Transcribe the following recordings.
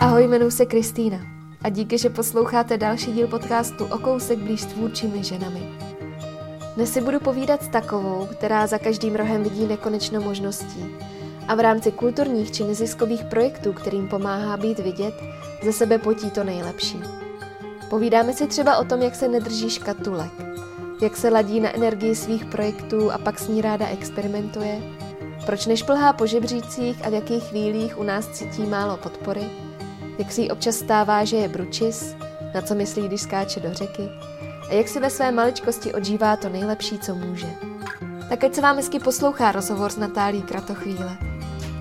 Ahoj, jmenuji se Kristýna a díky, že posloucháte další díl podcastu O kousek blíž tvůrčími ženami. Dnes si budu povídat s takovou, která za každým rohem vidí nekonečno možností a v rámci kulturních či neziskových projektů, kterým pomáhá být vidět, ze sebe potí to nejlepší. Povídáme si třeba o tom, jak se nedrží škatulek, jak se ladí na energii svých projektů a pak s ní ráda experimentuje, proč nešplhá po žebřících a v jakých chvílích u nás cítí málo podpory, jak si jí občas stává, že je bručis, na co myslí, když skáče do řeky a jak si ve své maličkosti odžívá to nejlepší, co může. Tak ať se vám hezky poslouchá rozhovor s Natálí Kratochvíle.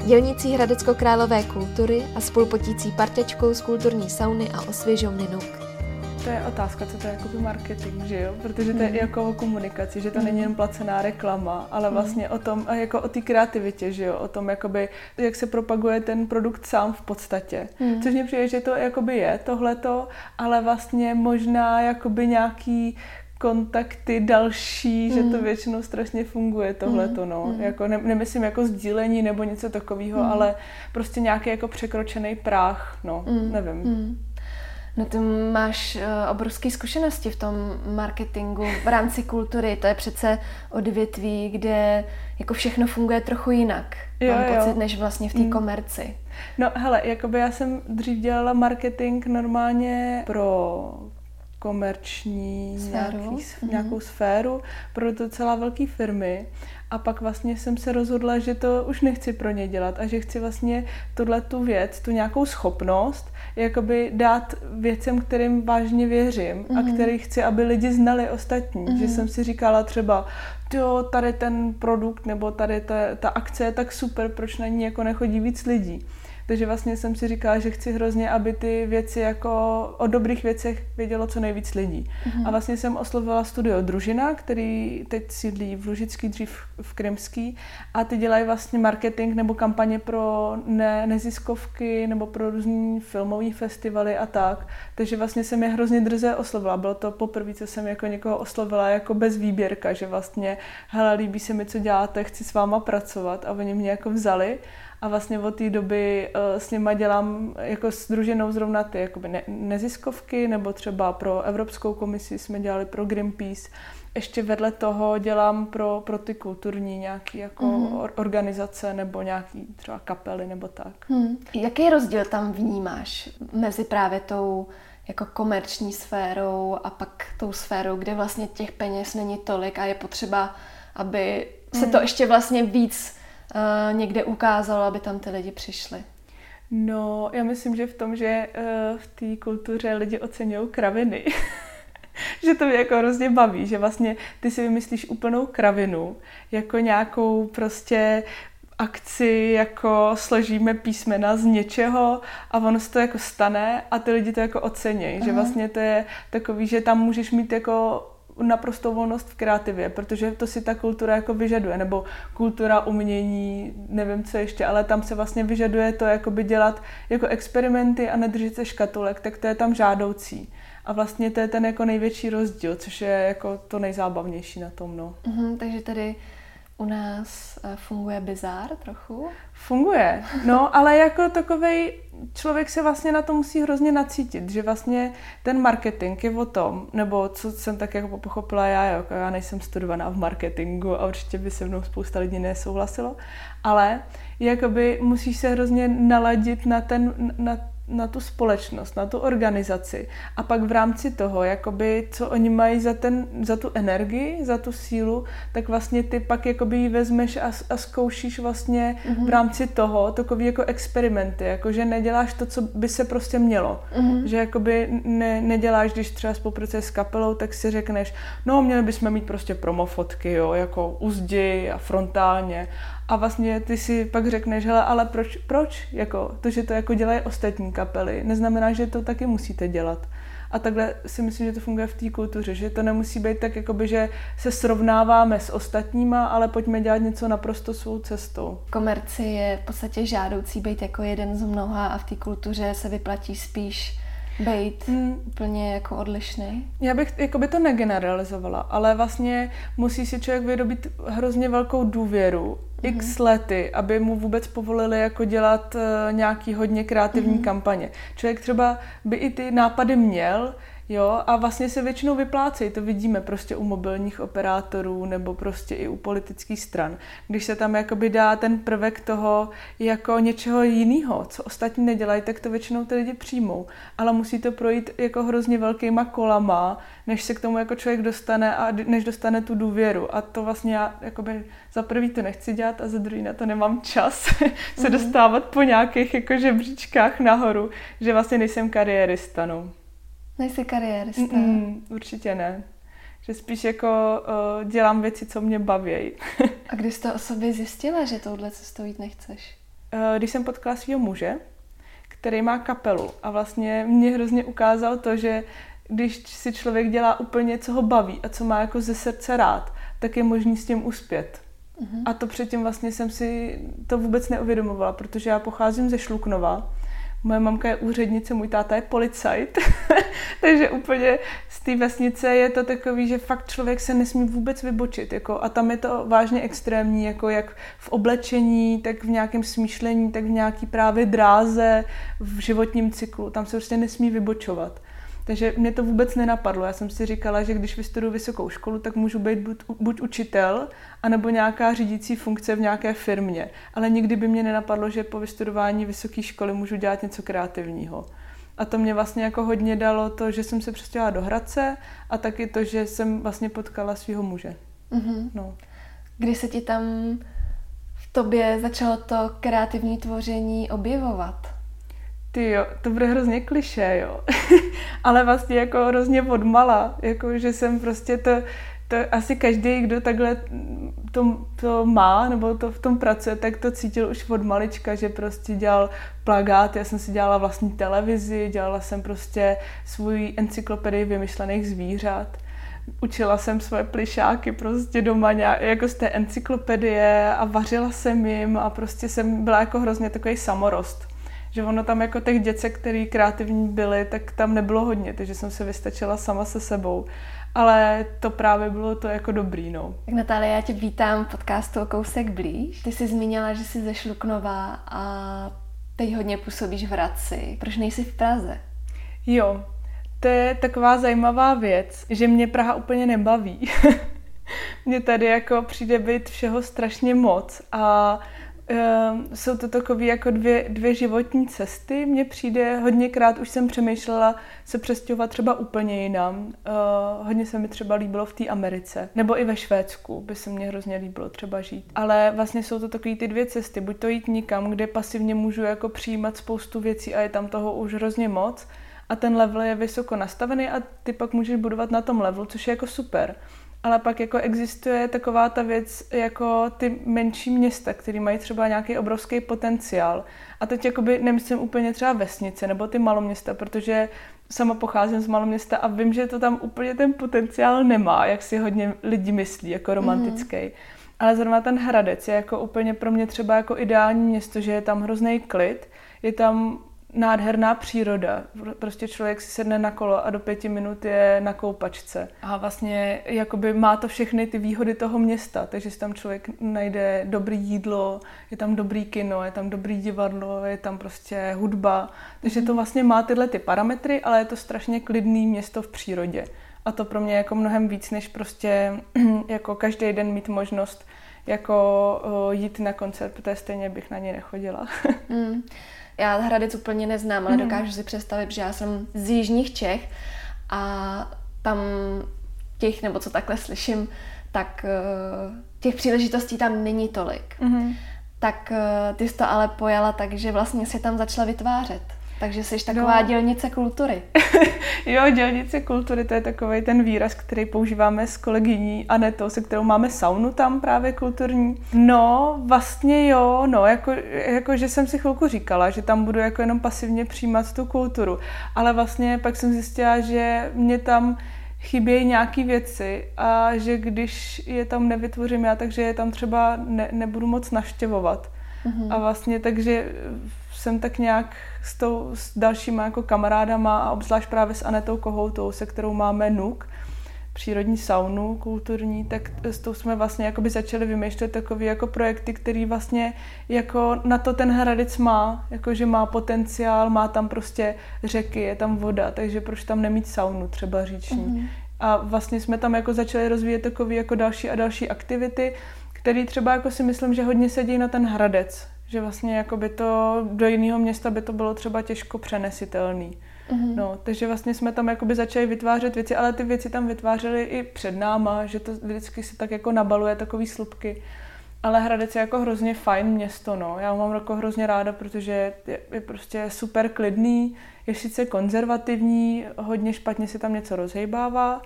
Dělnicí Hradecko-Králové kultury a spolupotící partečkou z kulturní sauny a osvěžovny Nuk to je otázka, co to je jako marketing, že jo? Protože to je mm. jako o komunikaci, že to mm. není jen placená reklama, ale mhm. vlastně mm. o tom, jako o té kreativitě, že jo? O tom, jakoby, jak se propaguje ten produkt sám v podstatě. Mm. Což mě přijde, že to jakoby je tohleto, ale vlastně možná jakoby nějaký kontakty další, mm. že to mhm. většinou strašně funguje tohleto, no. Mm. Jako ne, nemyslím jako sdílení nebo něco takového, mm. ale prostě nějaký jako překročený práh, no, mm. nevím. Mm. No ty máš uh, obrovské zkušenosti v tom marketingu v rámci kultury. To je přece odvětví, kde jako všechno funguje trochu jinak. Jo, Mám pocit, jo. než vlastně v té mm. komerci. No hele, jakoby já jsem dřív dělala marketing normálně pro komerční sféru. Nějaký, mm-hmm. nějakou sféru pro docela velké firmy a pak vlastně jsem se rozhodla, že to už nechci pro ně dělat a že chci vlastně tuhle tu věc, tu nějakou schopnost jakoby dát věcem, kterým vážně věřím mm-hmm. a mhm. který chci, aby lidi znali ostatní. Mm-hmm. Že mhm. jsem si říkala třeba, jo, tady ten produkt nebo tady ta, ta akce je tak super, proč na ní jako nechodí víc lidí. Takže vlastně jsem si říkala, že chci hrozně, aby ty věci jako o dobrých věcech vědělo co nejvíc lidí. Mm-hmm. A vlastně jsem oslovila studio Družina, který teď sídlí v Lužický, dřív v Krymský a ty dělají vlastně marketing nebo kampaně pro ne, neziskovky nebo pro různý filmové festivaly a tak. Takže vlastně jsem je hrozně drze oslovila. Bylo to poprvé, co jsem jako někoho oslovila jako bez výběrka, že vlastně, hele, líbí se mi, co děláte, chci s váma pracovat a oni mě jako vzali a vlastně od té doby uh, s nima dělám jako s družinou zrovna ty jakoby ne, neziskovky, nebo třeba pro Evropskou komisi jsme dělali pro Greenpeace. Ještě vedle toho dělám pro, pro ty kulturní nějaké jako mm-hmm. organizace nebo nějaký třeba kapely nebo tak. Hmm. Jaký rozdíl tam vnímáš mezi právě tou jako komerční sférou a pak tou sférou, kde vlastně těch peněz není tolik a je potřeba, aby se to hmm. ještě vlastně víc uh, někde ukázalo, aby tam ty lidi přišli? No, já myslím, že v tom, že uh, v té kultuře lidi oceňují kraviny. že to mě jako hrozně baví, že vlastně ty si vymyslíš úplnou kravinu, jako nějakou prostě akci, jako složíme písmena z něčeho a ono se to jako stane a ty lidi to jako ocenějí, že vlastně to je takový, že tam můžeš mít jako naprostou volnost v kreativě, protože to si ta kultura jako vyžaduje, nebo kultura umění, nevím co ještě, ale tam se vlastně vyžaduje to jakoby dělat jako experimenty a nedržet se škatulek, tak to je tam žádoucí. A vlastně to je ten jako největší rozdíl, což je jako to nejzábavnější na tom, no. Mm-hmm, takže tady u nás eh, funguje bizár trochu? Funguje, no, ale jako takovej člověk se vlastně na to musí hrozně nacítit, že vlastně ten marketing je o tom, nebo co jsem tak jako pochopila já, jako já nejsem studovaná v marketingu a určitě by se mnou spousta lidí nesouhlasilo, ale jakoby musíš se hrozně naladit na ten, na na tu společnost, na tu organizaci a pak v rámci toho, jakoby, co oni mají za, ten, za tu energii, za tu sílu, tak vlastně ty pak jakoby ji vezmeš a, a zkoušíš vlastně mm-hmm. v rámci toho takový jako experimenty, jako že neděláš to, co by se prostě mělo. Mm-hmm. Že jakoby ne, neděláš, když třeba spolupracuješ s kapelou, tak si řekneš, no měli bychom mít prostě promofotky, jo, jako uzdi a frontálně a vlastně ty si pak řekneš, hele, ale proč, proč? Jako, to, že to jako dělají ostatní kapely, neznamená, že to taky musíte dělat. A takhle si myslím, že to funguje v té kultuře, že to nemusí být tak, jakoby, že se srovnáváme s ostatníma, ale pojďme dělat něco naprosto svou cestou. Komerci je v podstatě žádoucí být jako jeden z mnoha a v té kultuře se vyplatí spíš být mm. úplně jako odlišný? Já bych jako by to negeneralizovala, ale vlastně musí si člověk vyrobit hrozně velkou důvěru mm-hmm. x lety, aby mu vůbec povolili jako dělat uh, nějaký hodně kreativní mm-hmm. kampaně. Člověk třeba by i ty nápady měl, Jo, a vlastně se většinou vyplácejí, to vidíme prostě u mobilních operátorů nebo prostě i u politických stran. Když se tam jakoby dá ten prvek toho jako něčeho jiného, co ostatní nedělají, tak to většinou ty lidi přijmou. Ale musí to projít jako hrozně velkýma kolama, než se k tomu jako člověk dostane a než dostane tu důvěru. A to vlastně já jakoby za prvý to nechci dělat a za druhý na to nemám čas se mm-hmm. dostávat po nějakých jako žebříčkách nahoru, že vlastně nejsem kariérista, no. Nejsi kariérista? Mm, určitě ne. Že spíš jako uh, dělám věci, co mě baví. A kdy jsi to o sobě zjistila, že touhle cestou jít nechceš? Uh, když jsem potkala svého muže, který má kapelu a vlastně mě hrozně ukázal to, že když si člověk dělá úplně, co ho baví a co má jako ze srdce rád, tak je možný s tím uspět. Uh-huh. A to předtím vlastně jsem si to vůbec neuvědomovala, protože já pocházím ze Šluknova, Moje mamka je úřednice, můj táta je policajt, takže úplně z té vesnice je to takový, že fakt člověk se nesmí vůbec vybočit. Jako, a tam je to vážně extrémní, jako jak v oblečení, tak v nějakém smýšlení, tak v nějaký právě dráze, v životním cyklu. Tam se prostě nesmí vybočovat. Takže mě to vůbec nenapadlo. Já jsem si říkala, že když vystuduju vysokou školu, tak můžu být buď, buď učitel, anebo nějaká řídící funkce v nějaké firmě. Ale nikdy by mě nenapadlo, že po vystudování vysoké školy můžu dělat něco kreativního. A to mě vlastně jako hodně dalo to, že jsem se přestěhovala do Hradce a taky to, že jsem vlastně potkala svého muže. Mm-hmm. No. Kdy se ti tam v tobě začalo to kreativní tvoření objevovat? Ty jo, to bude hrozně kliše, jo. Ale vlastně jako hrozně odmala, jako že jsem prostě to, to asi každý, kdo takhle to, to má, nebo to v tom pracuje, tak to cítil už od malička, že prostě dělal plagát, já jsem si dělala vlastní televizi, dělala jsem prostě svůj encyklopedii vymyšlených zvířat. Učila jsem svoje plišáky prostě doma nějak, jako z té encyklopedie a vařila jsem jim a prostě jsem byla jako hrozně takový samorost že ono tam jako těch děcek, který kreativní byly, tak tam nebylo hodně, takže jsem se vystačila sama se sebou. Ale to právě bylo to jako dobrý, no. Tak Natália, já tě vítám v podcastu o kousek blíž. Ty jsi zmínila, že jsi ze Šluknova a teď hodně působíš v Hradci. Proč nejsi v Praze? Jo, to je taková zajímavá věc, že mě Praha úplně nebaví. Mně tady jako přijde být všeho strašně moc a Uh, jsou to takové jako dvě, dvě životní cesty. Mně přijde, hodněkrát už jsem přemýšlela se přestěhovat třeba úplně jinam. Uh, hodně se mi třeba líbilo v té Americe. Nebo i ve Švédsku by se mně hrozně líbilo třeba žít. Ale vlastně jsou to takové ty dvě cesty. Buď to jít nikam, kde pasivně můžu jako přijímat spoustu věcí a je tam toho už hrozně moc a ten level je vysoko nastavený a ty pak můžeš budovat na tom levelu, což je jako super ale pak jako existuje taková ta věc jako ty menší města, které mají třeba nějaký obrovský potenciál. A teď jakoby nemyslím úplně třeba vesnice nebo ty maloměsta, protože sama pocházím z maloměsta a vím, že to tam úplně ten potenciál nemá, jak si hodně lidi myslí, jako romantický. Mm-hmm. Ale zrovna ten Hradec je jako úplně pro mě třeba jako ideální město, že je tam hrozný klid, je tam nádherná příroda. Prostě člověk si sedne na kolo a do pěti minut je na koupačce. A vlastně jakoby má to všechny ty výhody toho města, takže si tam člověk najde dobrý jídlo, je tam dobrý kino, je tam dobrý divadlo, je tam prostě hudba. Takže to vlastně má tyhle ty parametry, ale je to strašně klidný město v přírodě. A to pro mě jako mnohem víc, než prostě jako každý den mít možnost jako jít na koncert, protože stejně bych na něj nechodila. mm. Já Hradec úplně neznám, ale mm. dokážu si představit, že já jsem z jižních Čech a tam těch, nebo co takhle slyším, tak eh, těch příležitostí tam není tolik. Mm. Tak eh, ty jsi to ale pojala tak, že vlastně si tam začala vytvářet. Takže jsi taková no. dělnice kultury. jo, dělnice kultury, to je takový ten výraz, který používáme s kolegyní Anetou, se kterou máme saunu tam právě kulturní. No, vlastně jo, no, jako, jako že jsem si chvilku říkala, že tam budu jako jenom pasivně přijímat tu kulturu, ale vlastně pak jsem zjistila, že mě tam chybějí nějaké věci a že když je tam nevytvořím já, takže je tam třeba ne, nebudu moc naštěvovat. Mm-hmm. A vlastně takže jsem tak nějak s, tou, s dalšíma jako kamarádama a obzvlášť právě s Anetou Kohoutou, se kterou máme NUK, přírodní saunu kulturní, tak s tou jsme vlastně jakoby začali vymýšlet takové jako projekty, který vlastně jako na to ten Hradec má, jako že má potenciál, má tam prostě řeky, je tam voda, takže proč tam nemít saunu třeba říční. Mm-hmm. A vlastně jsme tam jako začali rozvíjet takové jako další a další aktivity, které třeba jako si myslím, že hodně sedí na ten Hradec, že vlastně jako by to do jiného města by to bylo třeba těžko přenesitelný. Mm-hmm. No, takže vlastně jsme tam jakoby začali vytvářet věci, ale ty věci tam vytvářely i před náma, že to vždycky se tak jako nabaluje takový slupky. Ale Hradec je jako hrozně fajn město, no. Já ho mám jako hrozně ráda, protože je, je prostě super klidný, je sice konzervativní, hodně špatně se tam něco rozhejbává,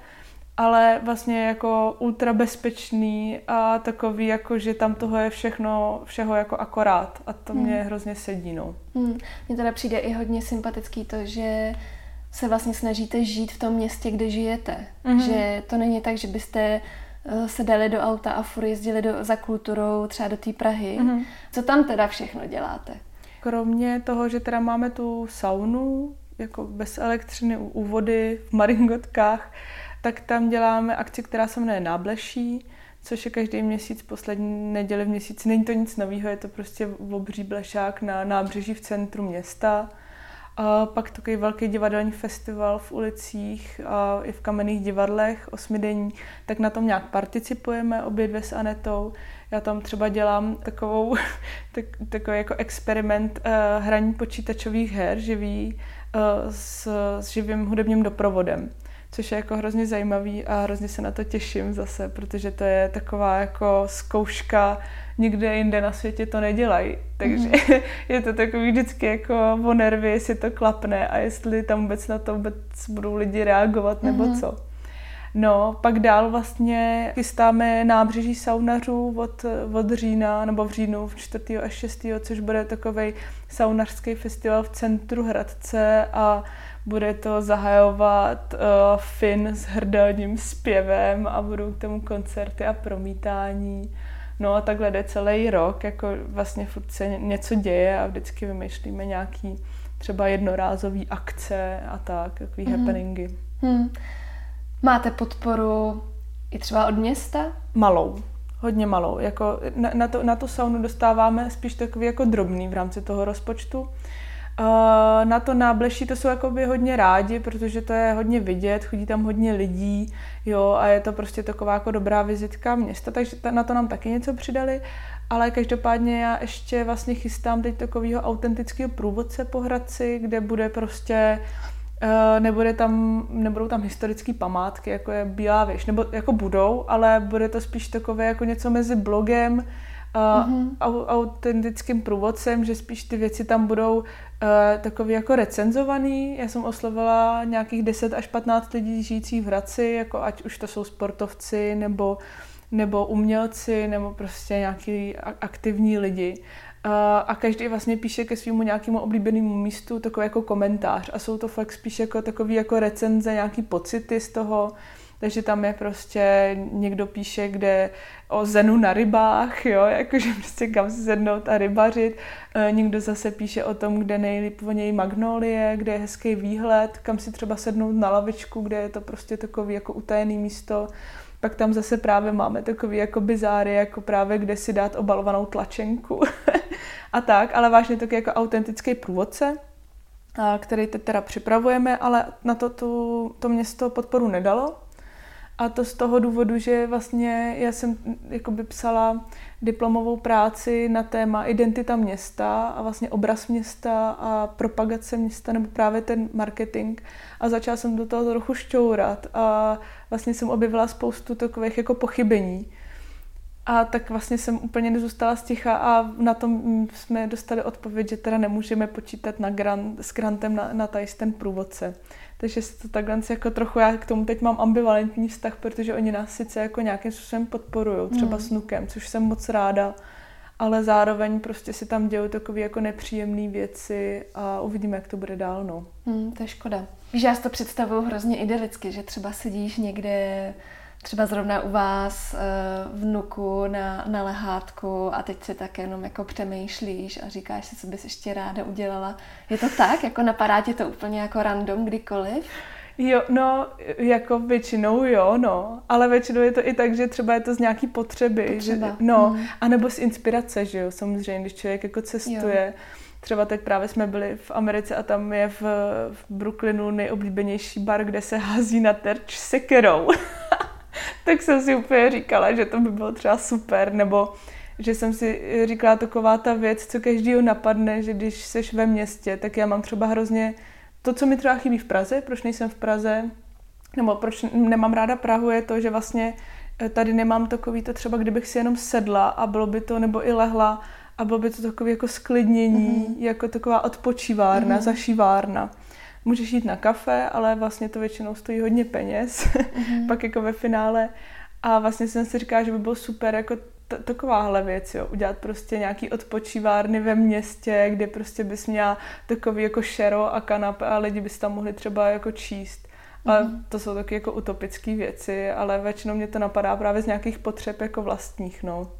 ale vlastně jako ultra bezpečný a takový, jako že tam toho je všechno, všeho jako akorát a to hmm. mě hrozně sedí, no. Hmm. Mně teda přijde i hodně sympatický to, že se vlastně snažíte žít v tom městě, kde žijete. Mm-hmm. Že to není tak, že byste uh, se dali do auta a furt jezdili do, za kulturou třeba do té Prahy. Mm-hmm. Co tam teda všechno děláte? Kromě toho, že teda máme tu saunu, jako bez elektřiny u vody v Maringotkách, tak tam děláme akci, která se jmenuje Nábleší, což je každý měsíc, poslední neděli v měsíci. Není to nic nového, je to prostě obří blešák na nábřeží v centru města. A pak takový velký divadelní festival v ulicích a i v kamenných divadlech osmidenní, tak na tom nějak participujeme obě dvě s Anetou. Já tam třeba dělám takovou, tak, takový jako experiment uh, hraní počítačových her živý uh, s, s živým hudebním doprovodem což je jako hrozně zajímavý a hrozně se na to těším zase, protože to je taková jako zkouška, nikde jinde na světě to nedělají, takže mm-hmm. je to takový vždycky jako o nervy, jestli to klapne a jestli tam vůbec na to vůbec budou lidi reagovat nebo mm-hmm. co. No, pak dál vlastně chystáme nábřeží saunařů od, od října, nebo v říjnu, v 4. až 6. což bude takový saunařský festival v centru Hradce a bude to zahajovat uh, fin s hrdelním zpěvem a budou k tomu koncerty a promítání. No a takhle jde celý rok, jako vlastně furt se něco děje a vždycky vymýšlíme nějaký třeba jednorázový akce a tak, takový mm. happeningy. Hmm. Máte podporu i třeba od města? Malou, hodně malou. Jako na, na, to, na tu saunu dostáváme spíš takový jako drobný v rámci toho rozpočtu. Na to nábleší to jsou jakoby hodně rádi, protože to je hodně vidět, chodí tam hodně lidí, jo, a je to prostě taková jako dobrá vizitka města, takže na to nám taky něco přidali, ale každopádně já ještě vlastně chystám teď takového autentického průvodce po Hradci, kde bude prostě nebude tam, nebudou tam historické památky, jako je Bílá věž, nebo jako budou, ale bude to spíš takové jako něco mezi blogem, mm-hmm. autentickým průvodcem, že spíš ty věci tam budou uh, takový jako recenzovaný. Já jsem oslovila nějakých 10 až 15 lidí žijících v Hradci, jako ať už to jsou sportovci nebo, nebo umělci nebo prostě nějaký aktivní lidi. Uh, a každý vlastně píše ke svému nějakému oblíbenému místu takový jako komentář a jsou to fakt spíš jako takový jako recenze, nějaký pocity z toho, takže tam je prostě, někdo píše, kde o zenu na rybách, jo, jakože prostě kam si sednout a rybařit. E, někdo zase píše o tom, kde nejlíp vonějí magnolie, kde je hezký výhled, kam si třeba sednout na lavičku, kde je to prostě takový jako utajený místo. Pak tam zase právě máme takový jako bizáry, jako právě kde si dát obalovanou tlačenku a tak, ale vážně taky jako autentický průvodce, který teď teda připravujeme, ale na to tu, to město podporu nedalo, a to z toho důvodu, že vlastně já jsem jakoby psala diplomovou práci na téma identita města a vlastně obraz města a propagace města nebo právě ten marketing a začala jsem do toho trochu šťourat a vlastně jsem objevila spoustu takových jako pochybení. A tak vlastně jsem úplně nezůstala sticha a na tom jsme dostali odpověď, že teda nemůžeme počítat na grant, s grantem na, na ten průvodce. Takže se to takhle jako trochu, já k tomu teď mám ambivalentní vztah, protože oni nás sice jako nějakým způsobem podporují, třeba mm. s Nukem, což jsem moc ráda, ale zároveň prostě si tam dějou takové jako nepříjemné věci a uvidíme, jak to bude dál, no. Mm, to je škoda. Víš, já si to představuju hrozně idylicky, že třeba sedíš někde třeba zrovna u vás uh, vnuku na, na lehátku a teď si tak jenom jako přemýšlíš a říkáš si, co bys ještě ráda udělala. Je to tak? Jako napadá ti to úplně jako random kdykoliv? Jo, no, jako většinou jo, no, ale většinou je to i tak, že třeba je to z nějaký potřeby, Potřeba. že, no, hmm. anebo z inspirace, že jo, samozřejmě, když člověk jako cestuje, jo. Třeba teď právě jsme byli v Americe a tam je v, v Brooklynu nejoblíbenější bar, kde se hází na terč sekerou. tak jsem si úplně říkala, že to by bylo třeba super, nebo že jsem si říkala taková ta věc, co každýho napadne, že když seš ve městě, tak já mám třeba hrozně to, co mi třeba chybí v Praze, proč nejsem v Praze, nebo proč nemám ráda Prahu, je to, že vlastně eh, tady nemám takový to třeba, kdybych si jenom sedla a bylo by to, nebo i lehla a bylo by to takové jako sklidnění, mm-hmm. jako taková odpočívárna, mm-hmm. zašívárna. Můžeš jít na kafe, ale vlastně to většinou stojí hodně peněz, mm-hmm. pak jako ve finále. A vlastně jsem si říkala, že by bylo super jako t- takováhle věc, jo, udělat prostě nějaký odpočívárny ve městě, kde prostě bys měla takový jako šero a kanapé a lidi bys tam mohli třeba jako číst. A mm-hmm. to jsou taky jako utopické věci, ale většinou mě to napadá právě z nějakých potřeb jako vlastních, no.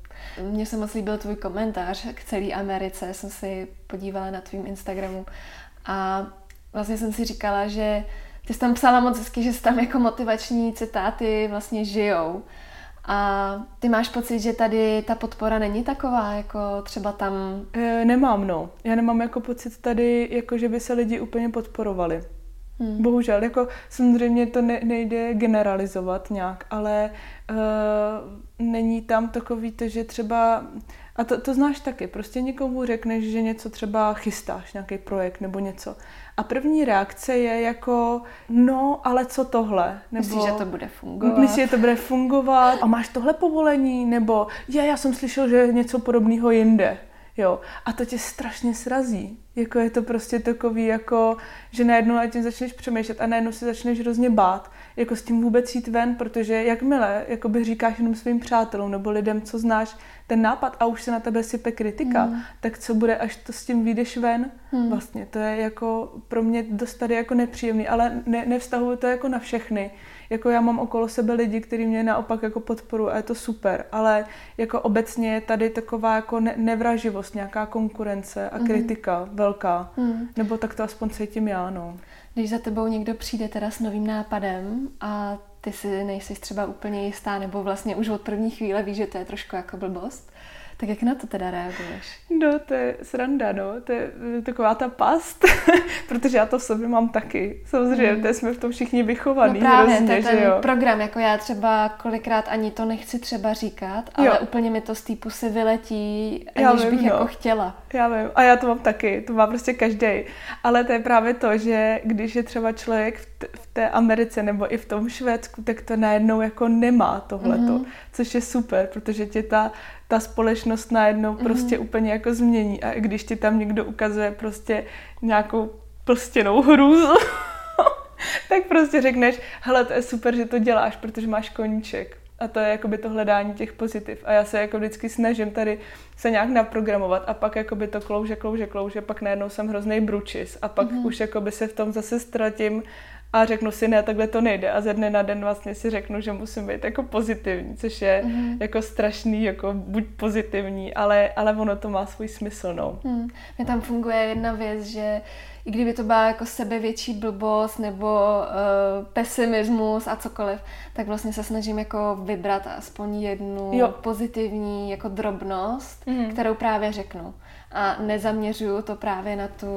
Mně se moc líbil tvůj komentář k celé Americe, jsem si podívala na tvým Instagramu a vlastně jsem si říkala, že ty jsi tam psala moc hezky, že jsi tam jako motivační citáty vlastně žijou. A ty máš pocit, že tady ta podpora není taková, jako třeba tam... E, nemám, no. Já nemám jako pocit tady, jako že by se lidi úplně podporovali. Hmm. Bohužel, jako samozřejmě to ne, nejde generalizovat nějak, ale uh, není tam takový to, že třeba, a to, to znáš taky, prostě někomu řekneš, že něco třeba chystáš, nějaký projekt nebo něco. A první reakce je jako, no, ale co tohle? Nebo, myslíš, že to bude fungovat? Myslíš, že to bude fungovat? A máš tohle povolení? Nebo, je, já jsem slyšel, že je něco podobného jinde. Jo. A to tě strašně srazí. Jako je to prostě takový, jako, že najednou na tím začneš přemýšlet a najednou si začneš hrozně bát, jako s tím vůbec jít ven, protože jakmile jakoby říkáš jenom svým přátelům nebo lidem, co znáš, ten nápad a už se na tebe sype kritika, mm. tak co bude, až to s tím vyjdeš ven? Mm. Vlastně to je jako pro mě dost tady jako nepříjemný, ale ne, nevztahuji to jako na všechny jako já mám okolo sebe lidi, kteří mě naopak jako podporu a je to super, ale jako obecně je tady taková jako ne- nevraživost, nějaká konkurence a mhm. kritika mm. velká, mm. nebo tak to aspoň cítím já, no. Když za tebou někdo přijde teda s novým nápadem a ty si nejsi třeba úplně jistá, nebo vlastně už od první chvíle víš, že to je trošku jako blbost, tak jak na to teda reaguješ? No, to je sranda, no. To je taková ta past, protože já to v sobě mám taky. Samozřejmě, mm. jsme v tom všichni vychovaní no právě, hrozně, to je ten že jo? program, jako já třeba kolikrát ani to nechci třeba říkat, ale jo. úplně mi to z té pusy vyletí, aniž vím, bych no. jako chtěla. Já vím, a já to mám taky, to má prostě každý. Ale to je právě to, že když je třeba člověk v, t- v té Americe nebo i v tom Švédsku, tak to najednou jako nemá tohleto, mm-hmm. což je super, protože tě ta ta společnost najednou mm-hmm. prostě úplně jako změní. A když ti tam někdo ukazuje prostě nějakou plstěnou hrůzu, tak prostě řekneš, hele, to je super, že to děláš, protože máš koníček. A to je jakoby to hledání těch pozitiv. A já se jako vždycky snažím tady se nějak naprogramovat a pak jakoby to klouže, klouže, klouže, pak najednou jsem hrozný bručis a pak mm-hmm. už jakoby se v tom zase ztratím a řeknu si, ne, takhle to nejde a ze dne na den vlastně si řeknu, že musím být jako pozitivní, což je mm. jako strašný, jako buď pozitivní, ale, ale ono to má svůj smysl, no. Mm. Mě tam funguje jedna věc, že i kdyby to byla jako sebevětší blbost nebo uh, pesimismus a cokoliv, tak vlastně se snažím jako vybrat aspoň jednu jo. pozitivní jako drobnost, mm. kterou právě řeknu a nezaměřuju to právě na tu,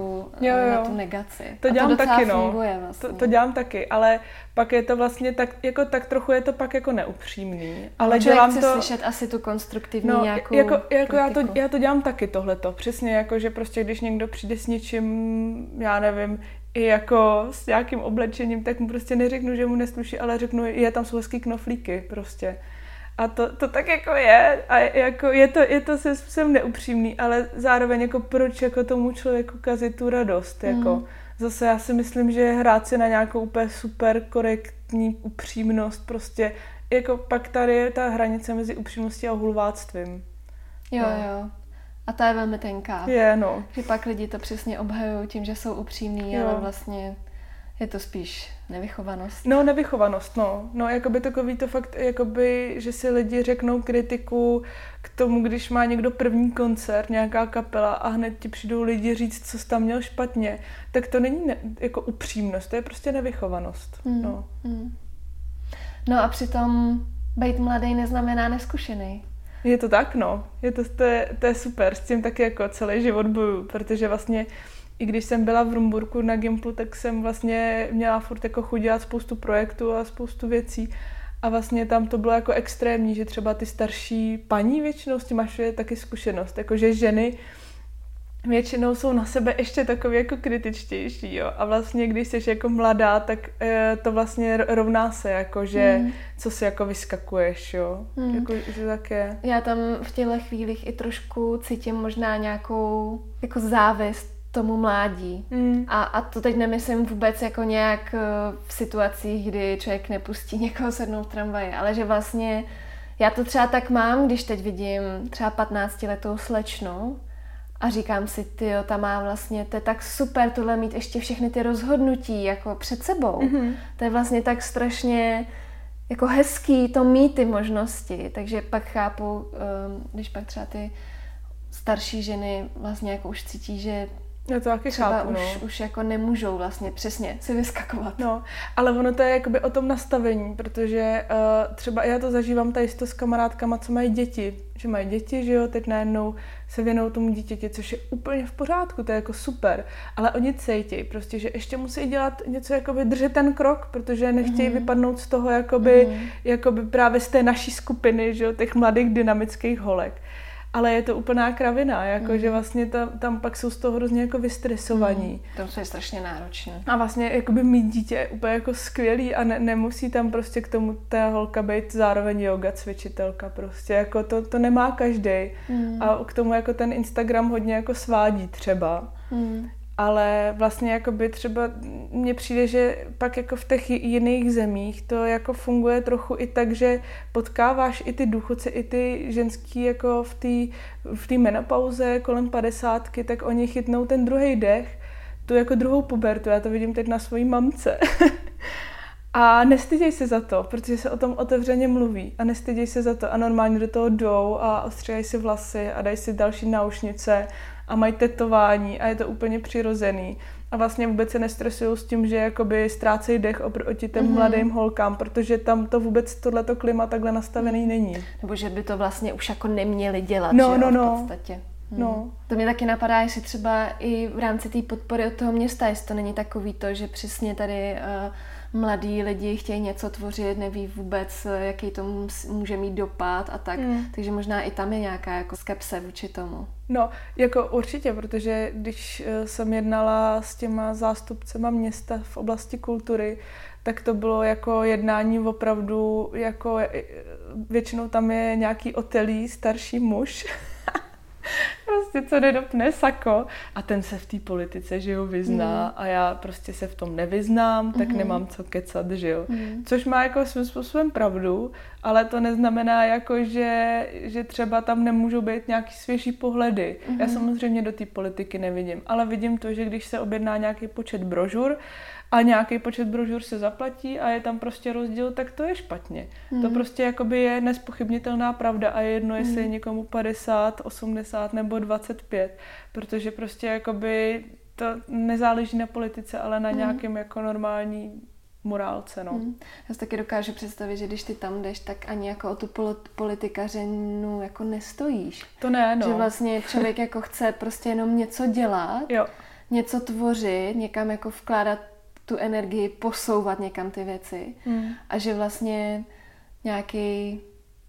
jo, jo. Na tu negaci. To dělám a to taky, no. Funguje vlastně. to, to dělám taky, ale pak je to vlastně tak, jako tak trochu je to pak jako neupřímný. Ale Člověk dělám chce to... slyšet asi tu konstruktivní no, nějakou jako, jako já, to, já to dělám taky tohleto. Přesně jako, že prostě když někdo přijde s něčím, já nevím, i jako s nějakým oblečením, tak mu prostě neřeknu, že mu nesluší, ale řeknu, je tam jsou hezký knoflíky prostě. A to, to tak jako je. A jako je to, je to se způsobem neupřímný, ale zároveň jako proč jako tomu člověku kazit tu radost. Jako. Mm. Zase já si myslím, že hrát si na nějakou úplně super korektní upřímnost, prostě jako pak tady je ta hranice mezi upřímností a hulváctvím. Jo, no. jo. A ta je velmi tenká. Je, no. Že pak lidi to přesně obhajují tím, že jsou upřímní, jo. ale vlastně Je to spíš nevychovanost? No, nevychovanost, no. No, jakoby takový to fakt, jakoby, že si lidi řeknou kritiku k tomu, když má někdo první koncert, nějaká kapela a hned ti přijdou lidi říct, co jsi tam měl špatně, tak to není ne, jako upřímnost, to je prostě nevychovanost. Mm. No. Mm. no a přitom být mladý neznamená neskušený. Je to tak, no. Je to, to, je, to je super, s tím taky jako celý život boju, protože vlastně i když jsem byla v Rumburku na Gimplu, tak jsem vlastně měla furt jako chuť dělat spoustu projektů a spoustu věcí. A vlastně tam to bylo jako extrémní, že třeba ty starší paní většinou s tím máš taky zkušenost, jakože ženy většinou jsou na sebe ještě takový jako kritičtější, jo. A vlastně, když jsi jako mladá, tak e, to vlastně rovná se, jako že mm. co si jako vyskakuješ, jo. Mm. Jako, že tak je. Já tam v těchto chvílích i trošku cítím možná nějakou jako závist tomu mládí. Mm. A, a to teď nemyslím vůbec jako nějak eh, v situacích, kdy člověk nepustí někoho sednout v tramvaji, ale že vlastně já to třeba tak mám, když teď vidím třeba 15 letou slečnu a říkám si, ty ta má vlastně, to je tak super tohle mít ještě všechny ty rozhodnutí jako před sebou. Mm-hmm. To je vlastně tak strašně jako hezký to mít ty možnosti, takže pak chápu, eh, když pak třeba ty starší ženy vlastně jako už cítí, že já to taky Třeba chápu, už, no. už jako nemůžou vlastně přesně si vyskakovat. No, ale ono to je jakoby o tom nastavení, protože uh, třeba já to zažívám tady s to s kamarádkama, co mají děti, že mají děti, že jo, teď najednou se věnou tomu dítěti, což je úplně v pořádku, to je jako super, ale oni cítí prostě, že ještě musí dělat něco, jakoby držet ten krok, protože nechtějí mm. vypadnout z toho, jakoby, mm. jakoby právě z té naší skupiny, že jo, těch mladých dynamických holek ale je to úplná kravina, jako mm. že vlastně ta, tam pak jsou z toho hrozně jako vystresovaní. Mm. To je strašně náročné. A vlastně jakoby mít dítě je úplně jako skvělý a ne, nemusí tam prostě k tomu té holka být zároveň yoga cvičitelka prostě, jako to, to nemá každý. Mm. A k tomu jako ten Instagram hodně jako svádí třeba. Mm ale vlastně jakoby třeba mně přijde, že pak jako v těch jiných zemích to jako funguje trochu i tak, že potkáváš i ty důchodce, i ty ženský jako v té v tý menopauze kolem padesátky, tak oni chytnou ten druhý dech, tu jako druhou pubertu, já to vidím teď na svojí mamce. a nestyděj se za to, protože se o tom otevřeně mluví. A nestyděj se za to. A normálně do toho jdou a ostříhají si vlasy a dají si další náušnice a mají tetování a je to úplně přirozený. A vlastně vůbec se nestresují s tím, že jakoby ztrácejí dech oproti těm mm-hmm. mladým holkám, protože tam to vůbec tohleto klima takhle nastavený není. Nebo že by to vlastně už jako neměli dělat, no, že no, no. v podstatě. No. Hmm. To mě taky napadá, jestli třeba i v rámci té podpory od toho města, jestli to není takový to, že přesně tady uh, mladí lidi chtějí něco tvořit, neví vůbec, jaký to může mít dopad a tak. Mm. Takže možná i tam je nějaká jako skepse vůči tomu. No, jako určitě, protože když eh, jsem jednala s těma zástupcema města v oblasti kultury, tak to bylo jako jednání opravdu, jako eh, většinou tam je nějaký otelí, starší muž, prostě co nedopne sako a ten se v té politice, že jo, vyzná mm. a já prostě se v tom nevyznám, tak mm. nemám co kecat, že jo. Mm. Což má jako svým způsobem pravdu, ale to neznamená jako, že, že třeba tam nemůžou být nějaký svěží pohledy. Mm. Já samozřejmě do té politiky nevidím, ale vidím to, že když se objedná nějaký počet brožur, a nějaký počet brožur se zaplatí a je tam prostě rozdíl, tak to je špatně. Mm. To prostě jakoby je nespochybnitelná pravda a je jedno, jestli mm. je někomu 50, 80 nebo 25, protože prostě jakoby to nezáleží na politice, ale na mm. nějakém jako normální morálce, no. Hmm. Já si taky dokážu představit, že když ty tam jdeš, tak ani jako o tu politikařinu jako nestojíš. To ne, no. Že vlastně člověk jako chce prostě jenom něco dělat, jo. něco tvořit, někam jako vkládat tu energii posouvat někam ty věci mm. a že vlastně nějaký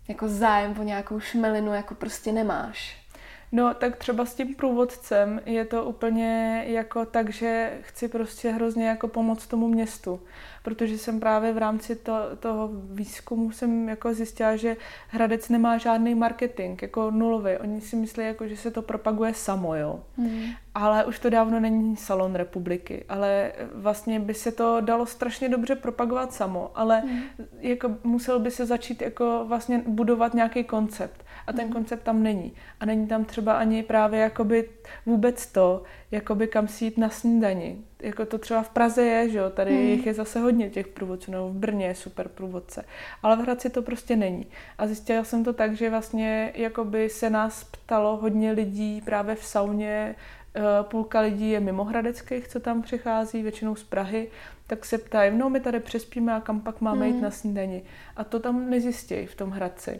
jako zájem o nějakou šmelinu jako prostě nemáš. No, tak třeba s tím průvodcem je to úplně jako tak, že chci prostě hrozně jako pomoct tomu městu protože jsem právě v rámci to, toho výzkumu jsem jako zjistila, že Hradec nemá žádný marketing, jako nulový. Oni si myslí, jako, že se to propaguje samo, jo. Hmm. Ale už to dávno není salon republiky, ale vlastně by se to dalo strašně dobře propagovat samo, ale hmm. jako musel by se začít jako vlastně budovat nějaký koncept. A ten mhm. koncept tam není. A není tam třeba ani právě jakoby vůbec to, jakoby kam si jít na snídani. Jako to třeba v Praze je, že jo, tady hmm. jich je zase hodně těch průvodců, nebo v Brně je super průvodce. Ale v Hradci to prostě není. A zjistila jsem to tak, že vlastně jakoby se nás ptalo hodně lidí právě v sauně, eh, půlka lidí je mimo hradeckých, co tam přichází, většinou z Prahy, tak se ptají, no my tady přespíme a kam pak máme hmm. jít na snídani. A to tam nezjistějí v tom Hradci.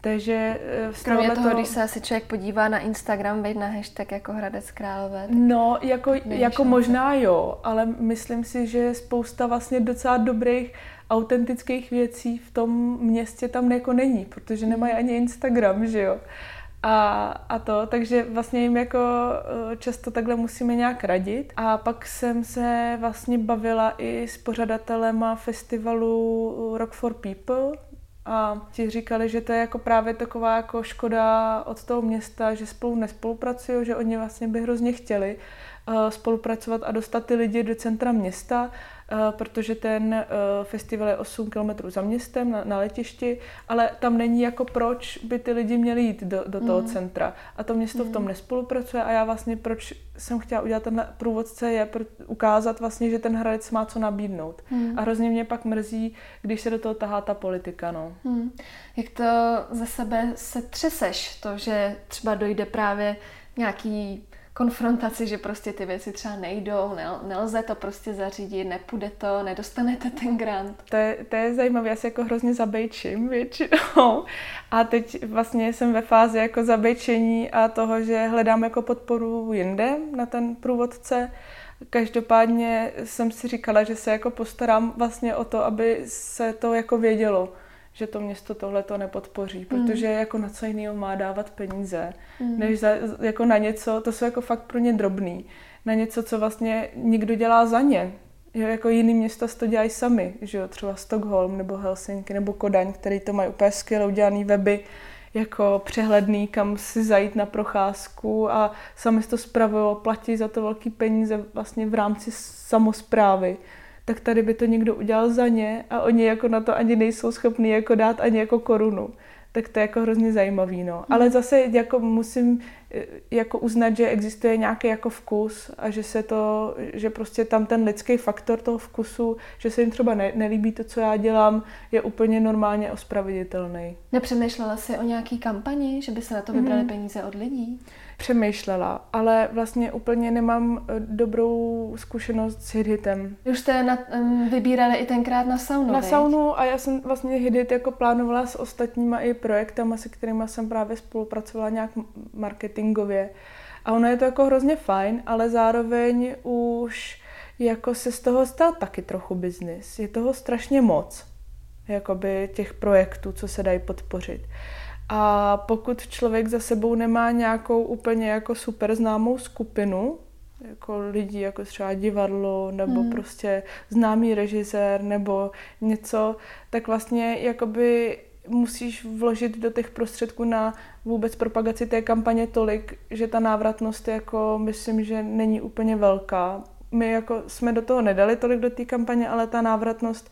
Takže eh, z Kromě toho, toho, když se asi člověk podívá na Instagram, veď na hashtag jako Hradec Králové. No, jako, jako možná jo, ale myslím si, že je spousta vlastně docela dobrých autentických věcí v tom městě tam jako není, protože nemají ani Instagram, že jo. A, a to, takže vlastně jim jako eh, často takhle musíme nějak radit. A pak jsem se vlastně bavila i s pořadatelema festivalu Rock for People, a ti říkali, že to je jako právě taková jako škoda od toho města, že spolu nespolupracují, že oni vlastně by hrozně chtěli uh, spolupracovat a dostat ty lidi do centra města, Eh, protože ten eh, festival je 8 km za městem na, na letišti, ale tam není jako proč by ty lidi měli jít do, do toho mm. centra. A to město mm. v tom mhm. nespolupracuje a já vlastně proč jsem chtěla udělat ten průvodce je pro, ukázat vlastně, že ten Hradec má co nabídnout. Mm. A hrozně mě pak mrzí, když se do toho tahá ta politika. No. Mm. Jak to ze sebe se třeseš, to, že třeba dojde právě nějaký konfrontaci, že prostě ty věci třeba nejdou, nelze to prostě zařídit, nepůjde to, nedostanete ten grant. To je, to je zajímavé, já se jako hrozně zabejčím většinou. A teď vlastně jsem ve fázi jako zabejčení a toho, že hledám jako podporu jinde na ten průvodce. Každopádně jsem si říkala, že se jako postarám vlastně o to, aby se to jako vědělo že to město tohle to nepodpoří, mm. protože jako na co jiného má dávat peníze, mm. než za, jako na něco, to jsou jako fakt pro ně drobný, na něco, co vlastně někdo dělá za ně. Jo, jako jiný města to dělají sami, že jo, třeba Stockholm nebo Helsinki nebo Kodaň, který to mají úplně skvěle udělaný weby, jako přehledný, kam si zajít na procházku a sami to spravují, platí za to velký peníze vlastně v rámci samozprávy tak tady by to někdo udělal za ně a oni jako na to ani nejsou schopni jako dát ani jako korunu. Tak to je jako hrozně zajímavý, no. Ale hmm. zase jako musím eh, jako uznat, že existuje nějaký jako vkus a že se to, že prostě tam ten lidský faktor toho vkusu, že se jim třeba ne, nelíbí to, co já dělám, je úplně normálně ospravedlitelný. Nepřemýšlela jsi o nějaký kampani, že by se na to vybrali mm-hmm. peníze od lidí? Přemýšlela, ale vlastně úplně nemám eh, dobrou zkušenost s Hidhitem. Už jste na, um, vybírali i tenkrát na saunu, Na saunu a já jsem vlastně Hidhit jako plánovala s ostatníma i projektama, se kterými jsem právě spolupracovala nějak marketingově. A ono je to jako hrozně fajn, ale zároveň už jako se z toho stal taky trochu biznis. Je toho strašně moc, jakoby těch projektů, co se dají podpořit. A pokud člověk za sebou nemá nějakou úplně jako super známou skupinu, jako lidí, jako třeba divadlo, nebo hmm. prostě známý režisér, nebo něco, tak vlastně jakoby musíš vložit do těch prostředků na vůbec propagaci té kampaně tolik, že ta návratnost jako myslím, že není úplně velká. My jako jsme do toho nedali tolik do té kampaně, ale ta návratnost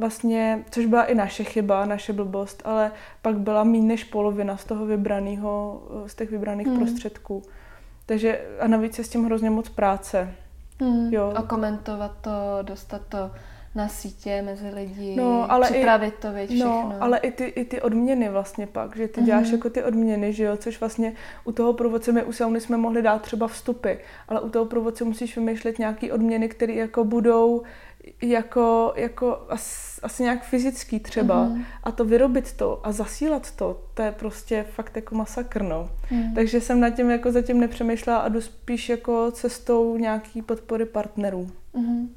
vlastně, což byla i naše chyba, naše blbost, ale pak byla méně než polovina z toho vybraného, z těch vybraných hmm. prostředků. Takže a navíc je s tím hrozně moc práce. Hmm. Jo. A komentovat to, dostat to na sítě mezi lidi, no, ale připravit i, to, věď, no, všechno. No, ale i ty, i ty odměny vlastně pak, že ty děláš mm-hmm. jako ty odměny, že jo, což vlastně u toho průvodce my u sauny jsme mohli dát třeba vstupy, ale u toho průvodce musíš vymýšlet nějaký odměny, které jako budou jako, jako asi, asi nějak fyzický třeba mm. a to vyrobit to a zasílat to, to je prostě fakt jako masakr, no. Mm. Takže jsem nad tím jako zatím nepřemýšlela a jdu spíš jako cestou nějaký podpory partnerů. Mm.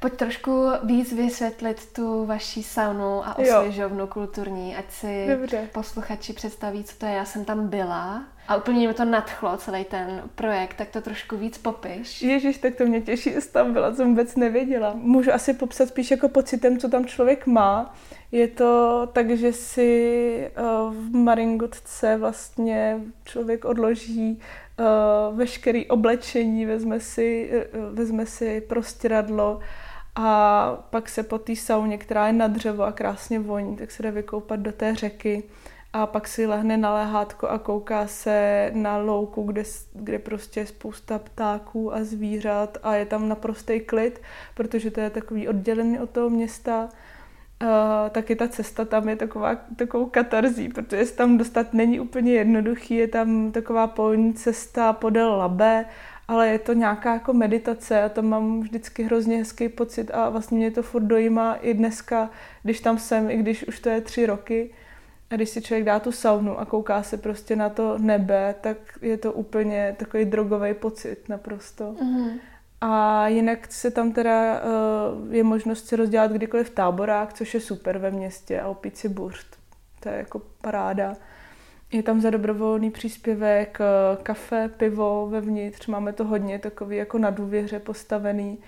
Pojď trošku víc vysvětlit tu vaši saunu a osvěžovnu kulturní, ať si Dobře. posluchači představí, co to je. Já jsem tam byla a úplně mě to nadchlo, celý ten projekt, tak to trošku víc popiš. Ježíš, tak to mě těší, že tam byla, jsem vůbec nevěděla. Můžu asi popsat spíš jako pocitem, co tam člověk má. Je to tak, že si uh, v Maringotce vlastně člověk odloží uh, veškerý oblečení, vezme si, uh, vezme si prostěradlo, a pak se po té sauně, která je na dřevo a krásně voní, tak se jde vykoupat do té řeky a pak si lehne na lehátko a kouká se na louku, kde, kde prostě je spousta ptáků a zvířat a je tam naprostý klid, protože to je takový oddělený od toho města. Uh, taky ta cesta tam je taková, takovou katarzí, protože se tam dostat není úplně jednoduchý, je tam taková polní cesta podél Labe, ale je to nějaká jako meditace a tam mám vždycky hrozně hezký pocit a vlastně mě to furt dojímá i dneska, když tam jsem, i když už to je tři roky, a když si člověk dá tu saunu a kouká se prostě na to nebe, tak je to úplně takový drogový pocit naprosto. Mm-hmm. A jinak se tam teda uh, je možnost si rozdělat kdykoliv táborák, což je super ve městě a opít si burst. To je jako paráda. Je tam za dobrovolný příspěvek eh, kafe, pivo vevnitř, máme to hodně takový jako na důvěře postavený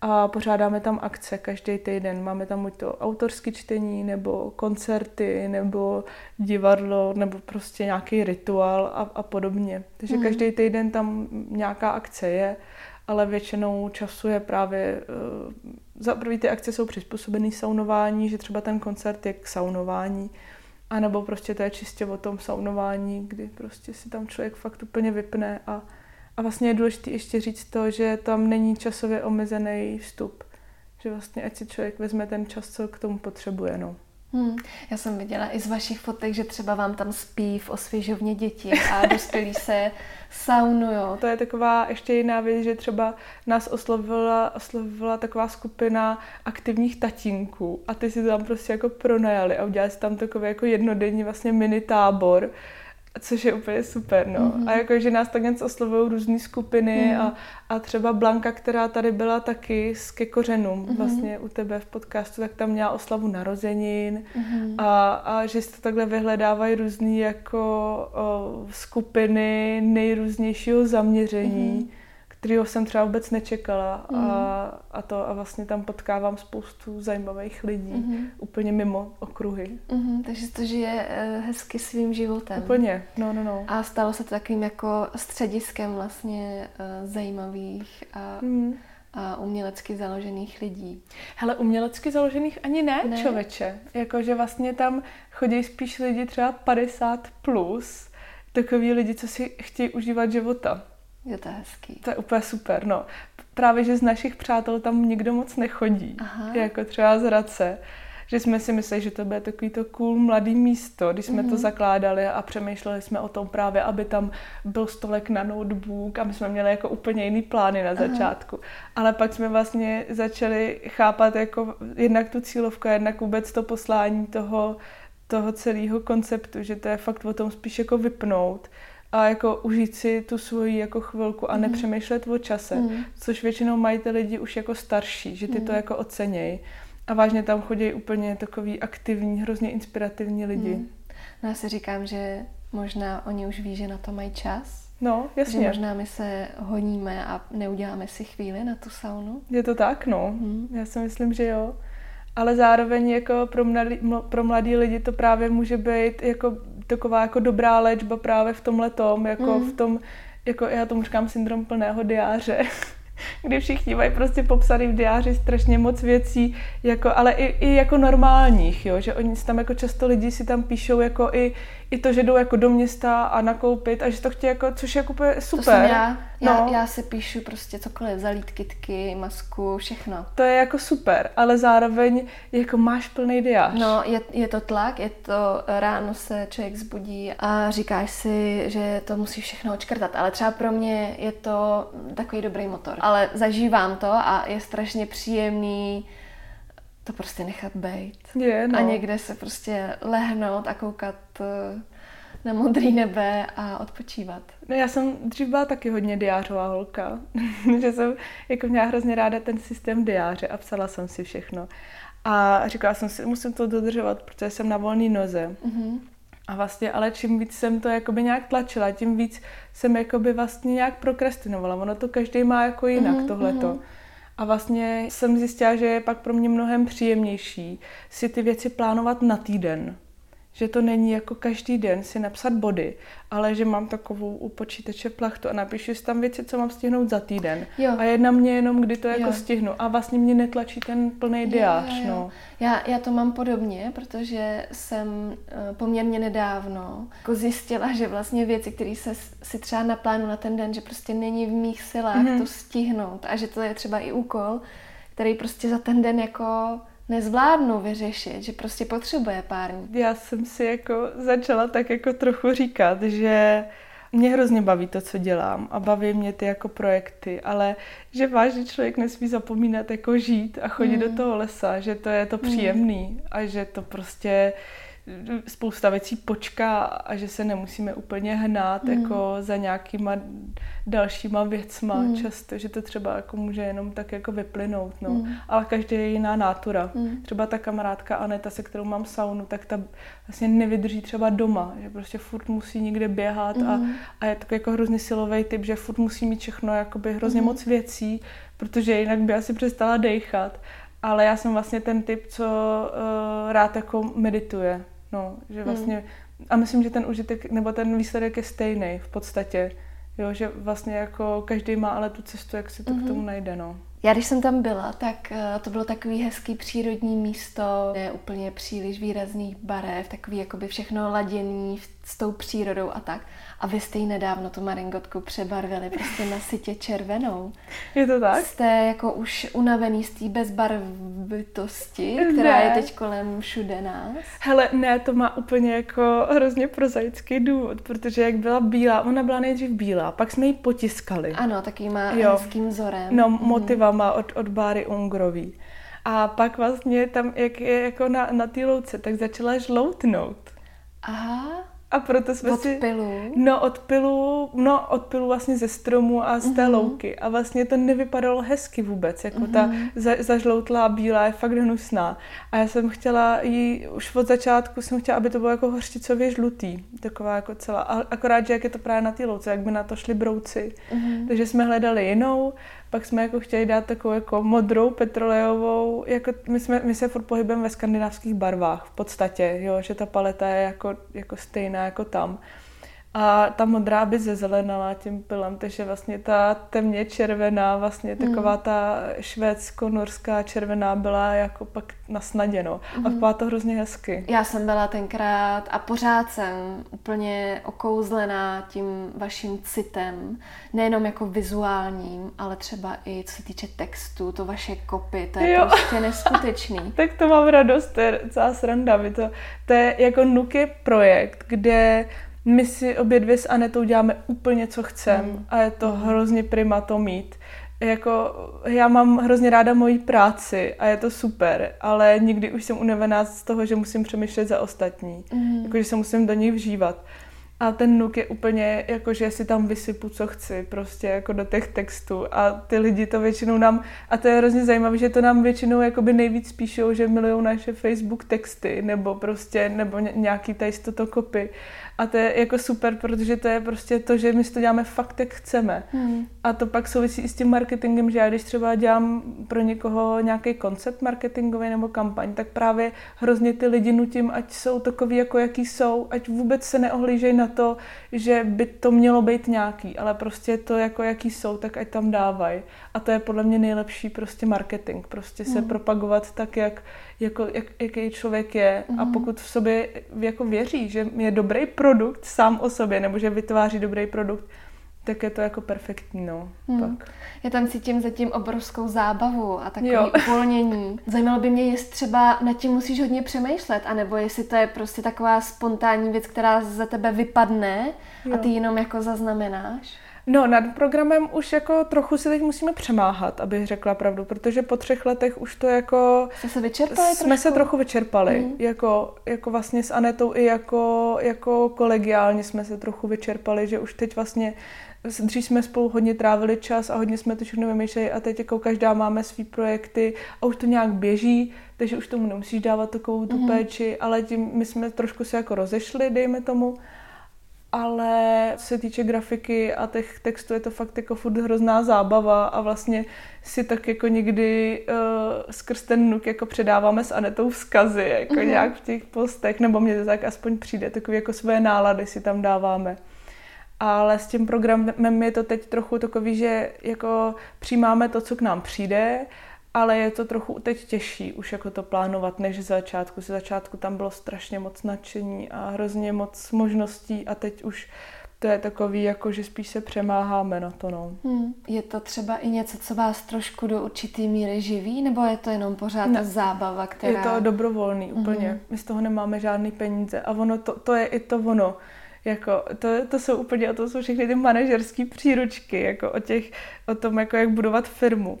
a pořádáme tam akce každý týden. Máme tam buď to autorské čtení, nebo koncerty, nebo divadlo, nebo prostě nějaký rituál a, a podobně. Takže mm. každý týden tam nějaká akce je, ale většinou času je právě... Uh, za prvý ty akce jsou přizpůsobené saunování, že třeba ten koncert je k saunování, a nebo prostě to je čistě o tom saunování, kdy prostě si tam člověk fakt úplně vypne a a vlastně je důležité ještě říct to, že tam není časově omezený vstup. Že vlastně ať si člověk vezme ten čas, co k tomu potřebuje. No. Hmm. Já jsem viděla i z vašich fotek, že třeba vám tam spí v osvěžovně děti a dospělí se saunujou. To je taková ještě jiná věc, že třeba nás oslovila, oslovila taková skupina aktivních tatínků a ty si tam prostě jako pronajali a udělali si tam takový jako jednodenní vlastně mini tábor, což je úplně super, no. Mm-hmm. A jakože nás tak něco oslovují různé skupiny mm. a, a třeba Blanka, která tady byla taky z ke kořenům, mm-hmm. vlastně u tebe v podcastu, tak tam měla oslavu narozenin mm-hmm. a, a že se to takhle vyhledávají různé jako o, skupiny nejrůznějšího zaměření. Mm-hmm kterého jsem třeba vůbec nečekala mm. a, mhm. a to a vlastně tam potkávám spoustu zajímavých lidí mm. úplně mimo okruhy. Mm, takže to žije eh, hezky svým životem. Úplně, no, no, no. A stalo se to takovým jako střediskem vlastně eh, zajímavých a mm a umělecky založených lidí. Hele, umělecky založených ani ne, ne. člověče. Jakože vlastně tam chodí spíš lidi třeba 50 plus, takový lidi, co si chtějí užívat života. Je to hezký. To je úplně super, no. Právě, že z našich přátel tam nikdo moc nechodí, Aha. jako třeba z Hradce že jsme si mysleli, že to bude takový to cool mladý místo, když jsme mm-hmm. to mhm. zakládali a přemýšleli jsme o tom právě, aby tam byl stolek na notebook a my jsme měli jako úplně jiný plány na začátku. Aha. Ale pak jsme vlastně začali chápat jako jednak tu cílovku, jednak vůbec to poslání toho, toho celého konceptu, že to je fakt o tom spíš jako vypnout a jako užít si tu svoji jako chvilku a mm. nepřemýšlet o čase, mm. což většinou mají ty lidi už jako starší, že ty mm. to jako ocenějí. A vážně tam chodí úplně takový aktivní, hrozně inspirativní lidi. Mm. No já si říkám, že možná oni už ví, že na to mají čas. No, jasně. Že možná my se honíme a neuděláme si chvíli na tu saunu. Je to tak, no. Mm. Já si myslím, že jo. Ale zároveň jako pro mladý, pro mladý lidi to právě může být jako taková jako dobrá léčba právě v tomhle tom, jako mm. v tom, jako já tomu říkám syndrom plného diáře, kdy všichni mají prostě popsaný v diáři strašně moc věcí, jako, ale i, i jako normálních, jo, že oni tam jako často lidi si tam píšou jako i, i to, že jdou jako do města a nakoupit a že to chtějí jako, což je jako super. To jsem já. Já, no. já si píšu prostě cokoliv, zalít kitky, masku, všechno. To je jako super, ale zároveň jako máš plný diář. No, je, je to tlak, je to ráno se člověk zbudí a říkáš si, že to musí všechno očkrtat, ale třeba pro mě je to takový dobrý motor. Ale zažívám to a je strašně příjemný to prostě nechat být. Je, no. A někde se prostě lehnout a koukat eh, na modrý nebe a odpočívat. No já jsem dřív byla taky hodně diářová holka, že jsem jako měla hrozně ráda ten systém diáře a psala jsem si všechno. A říkala jsem si, musím to dodržovat, protože jsem na volné noze. Mm-hmm. A vlastně, ale čím víc jsem to jakoby nějak tlačila, tím víc jsem jakoby vlastně nějak prokrastinovala. Ono to každý má jako jinak mm-hmm, tohleto. Mm-hmm. A vlastně jsem zjistila, že je pak pro mě mnohem příjemnější si ty věci plánovat na týden že to není jako každý den si napsat body, ale že mám takovou u počítače plachtu a napíšu si tam věci, co mám stihnout za týden. Jo. A jedna mě jenom, kdy to jako jo. stihnu. A vlastně mě netlačí ten plný diář. Jo, jo, jo. No. Já, já to mám podobně, protože jsem uh, poměrně nedávno jako zjistila, že vlastně věci, které se si třeba naplánu na ten den, že prostě není v mých silách mm-hmm. to stihnout a že to je třeba i úkol, který prostě za ten den jako nezvládnu vyřešit, že prostě potřebuje pár dní. Já jsem si jako začala tak jako trochu říkat, že mě hrozně baví to, co dělám a baví mě ty jako projekty, ale že vážně člověk nesmí zapomínat jako žít a chodit mm. do toho lesa, že to je to mm. příjemný mm. a že to prostě spousta věcí počká a že se nemusíme úplně hnát mm. jako za nějakýma dalšíma věcma mm. často, že to třeba jako může jenom tak jako vyplynout, no. Mm. Ale každý je jiná nátura. Mm. Třeba ta kamarádka Aneta, se kterou mám saunu, tak ta vlastně nevydrží třeba doma, že prostě furt musí někde běhat mm. a, a je takový jako hrozně silový typ, že furt musí mít všechno jakoby hrozně mm. moc věcí, protože jinak by asi přestala dejchat. Ale já jsem vlastně ten typ, co uh, rád jako medituje. No, že hmm. vlastně, hmm. a myslím, že ten užitek, nebo ten výsledek je stejný v podstatě. Jo, že vlastně jako každý má ale tu cestu, jak se to mm-hmm. k mhm. tomu najde, no. Já když jsem tam byla, tak uh, to bylo takový hezký přírodní místo, ne úplně příliš výrazných barev, takový jakoby všechno laděný s tou přírodou a tak. A vy jste ji nedávno tu maringotku přebarvili prostě na sitě červenou. Je to tak? Jste jako už unavený z té bezbarvitosti, která ne. je teď kolem všude nás. Hele, ne, to má úplně jako hrozně prozaický důvod, protože jak byla bílá, ona byla nejdřív bílá, pak jsme ji potiskali. Ano, takýma jo. hezkým vzorem. No, mhm. motivama od, od Báry Ungrový. A pak vlastně tam, jak je jako na, na té louce, tak začala žloutnout. Aha. A proto jsme od si... pilu? No, od pilu, no, od pilu vlastně ze stromu a z té mm-hmm. louky. A vlastně to nevypadalo hezky vůbec, jako mm-hmm. ta mhm. za, zažloutlá bílá je fakt hnusná. A já jsem chtěla jí, už od začátku jsem chtěla, aby to bylo jako hořčicově žlutý, taková jako celá. A akorát, že jak je to právě na té louce, jak by na to šli brouci. Mm-hmm. Takže jsme hledali jinou pak jsme jako chtěli dát takovou jako modrou, petrolejovou, jako my, jsme, my se furt pohybujeme ve skandinávských barvách v podstatě, jo, že ta paleta je jako, jako stejná jako tam. A ta modrá by zezelenala tím pilem, takže vlastně ta temně červená, vlastně hmm. taková ta švédsko-norská červená byla jako pak nasnaděno. Mm. A vypadá to hrozně hezky. Já jsem byla tenkrát a pořád jsem úplně okouzlená tím vaším citem. Nejenom jako vizuálním, ale třeba i co se týče textu, to vaše kopy, to je jo. prostě neskutečný. tak to mám radost, to je celá sranda. To, to je jako Nuky projekt, kde my si obě dvě s Anetou děláme úplně, co chcem mm. a je to mm. hrozně prima to mít. Jako, já mám hrozně ráda moji práci a je to super, ale nikdy už jsem unavená z toho, že musím přemýšlet za ostatní. Mm. Jako, že se musím do nich vžívat. A ten nuk je úplně jako, že si tam vysypu, co chci, prostě jako do těch textů. A ty lidi to většinou nám, a to je hrozně zajímavé, že to nám většinou jakoby nejvíc píšou, že milují naše Facebook texty, nebo prostě, nebo nějaký tady toto kopy. A to je jako super, protože to je prostě to, že my si to děláme fakt, jak chceme. Hmm. A to pak souvisí i s tím marketingem, že já když třeba dělám pro někoho nějaký koncept marketingový nebo kampaň, tak právě hrozně ty lidi nutím, ať jsou takový, jako jaký jsou, ať vůbec se neohlížejí na to, že by to mělo být nějaký, ale prostě to, jako jaký jsou, tak ať tam dávají. A to je podle mě nejlepší prostě marketing, prostě se hmm. propagovat tak, jak, jako, jak, jaký člověk je mm. a mhm. pokud v sobě jako věří, že je dobrý produkt sám o sobě nebo že vytváří dobrý produkt, tak je to jako perfektní, no. Hmm. Pak. Já tam cítím zatím obrovskou zábavu a takové uvolnění. Zajímalo by mě, jestli třeba nad tím musíš hodně přemýšlet, anebo jestli to je prostě taková spontánní věc, která za tebe vypadne jo. a ty jenom jako zaznamenáš. No, nad programem už jako trochu si teď musíme přemáhat, abych řekla pravdu, protože po třech letech už to jako... Jste se vyčerpali Jsme trošku? se trochu vyčerpali, mm. jako, jako vlastně s Anetou i jako, jako kolegiálně jsme se trochu vyčerpali, že už teď vlastně dřív jsme spolu hodně trávili čas a hodně jsme to všechno vymýšleli a teď jako každá máme svý projekty a už to nějak běží, takže už tomu nemusíš dávat takovou tu mm. péči, ale tím my jsme trošku se jako rozešli, dejme tomu. Ale co se týče grafiky a těch textů, je to fakt jako furt hrozná zábava a vlastně si tak jako někdy uh, skrz ten nuk jako předáváme s Anetou vzkazy, jako mm-hmm. nějak v těch postech, nebo mně to tak aspoň přijde, takový jako své nálady si tam dáváme. Ale s tím programem je to teď trochu takový, že jako přijímáme to, co k nám přijde, ale je to trochu teď těžší už jako to plánovat, než z začátku. Z začátku tam bylo strašně moc nadšení a hrozně moc možností a teď už to je takový, jako že spíš se přemáháme na to. No. Hmm. Je to třeba i něco, co vás trošku do určitý míry živí, nebo je to jenom pořád ne. zábava, která... Je to dobrovolný úplně. Hmm. My z toho nemáme žádný peníze a ono to, to je i to ono. Jako, to, to jsou úplně, to jsou všechny ty manažerské příručky, jako o, těch, o tom, jako jak budovat firmu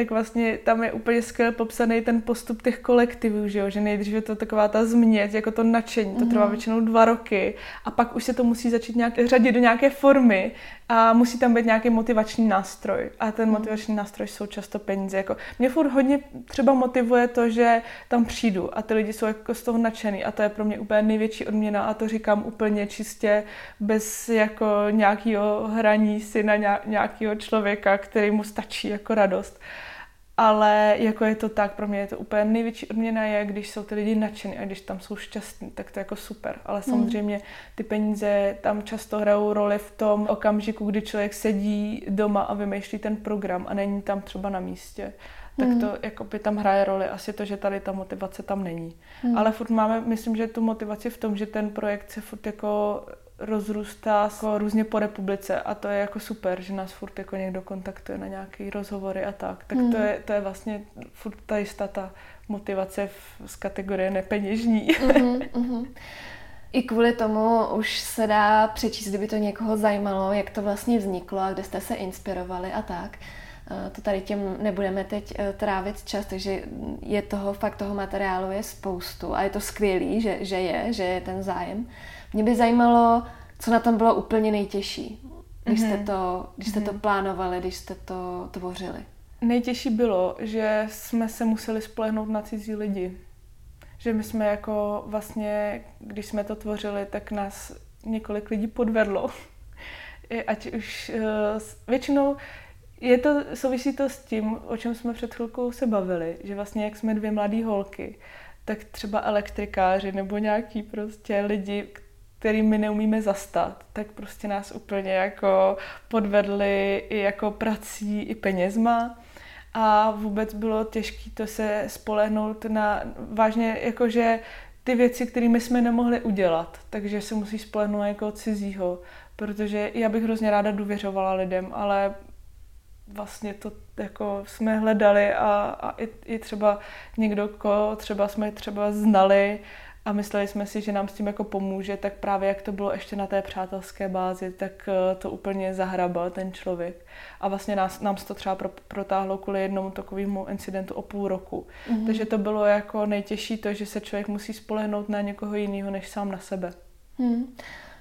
tak vlastně tam je úplně skvěle popsaný ten postup těch kolektivů, že, jo? že nejdřív je to taková ta změť, jako to nadšení, to trvá mhm. většinou dva roky a pak už se to musí začít nějak řadit do nějaké formy a musí tam být nějaký motivační nástroj a ten mhm. motivační nástroj jsou často peníze. Jako mě furt hodně třeba motivuje to, že tam přijdu a ty lidi jsou jako z toho nadšený a to je pro mě úplně největší odměna a to říkám úplně čistě bez jako nějakého hraní si na nějakého člověka, který mu stačí jako radost ale jako je to tak, pro mě je to úplně největší odměna je, když jsou ty lidi nadšení a když tam jsou šťastní, tak to je jako super. Ale hmm. samozřejmě ty peníze tam často hrajou roli v tom okamžiku, kdy člověk sedí doma a vymýšlí ten program a není tam třeba na místě tak hmm. to jako by tam hraje roli asi to, že tady ta motivace tam není. Hmm. Ale furt máme, myslím, že tu motivaci v tom, že ten projekt se furt jako rozrůstá jako různě po republice a to je jako super, že nás furt jako někdo kontaktuje na nějaké rozhovory a tak. Tak hmm. to, je, to je vlastně furt ta jistá ta motivace v, z kategorie nepeněžní. Mm-hmm, mm-hmm. I kvůli tomu už se dá přečíst, kdyby to někoho zajímalo, jak to vlastně vzniklo a kde jste se inspirovali a tak. Eh, to tady těm nebudeme teď eh, trávit čas, takže je toho, fakt toho materiálu je spoustu a je to skvělý, že, že je, že je ten zájem. Mě by zajímalo, co na tom bylo úplně nejtěžší, když jste mhm. to, když jste to mhm. plánovali, když jste to tvořili. Nejtěžší bylo, že jsme se museli spolehnout na cizí lidi. Že my jsme jako vlastně, když jsme to tvořili, tak nás několik lidí podvedlo. Ať už uh, většinou je to, souvisí to s tím, o čem jsme před chvilkou se bavili, že vlastně jak jsme dvě mladé holky, tak třeba elektrikáři nebo nějaký prostě lidi, který my neumíme zastat, tak prostě nás úplně jako podvedli i jako prací, i penězma. A vůbec bylo těžké to se spolehnout na vážně jakože ty věci, kterými jsme nemohli udělat, takže se musí spolehnout jako cizího, protože já bych hrozně ráda důvěřovala lidem, ale vlastně to jako jsme hledali a, a i, i třeba někdo, koho třeba jsme třeba znali a mysleli jsme si, že nám s tím jako pomůže, tak právě jak to bylo ještě na té přátelské bázi, tak eh, to úplně zahrabal ten člověk. A vlastně nás, nám se to třeba pro, protáhlo kvůli jednomu takovému incidentu o půl roku. Mm-hmm. Takže to bylo jako nejtěžší to, že se člověk musí spolehnout na někoho jiného, než sám na sebe. Mm.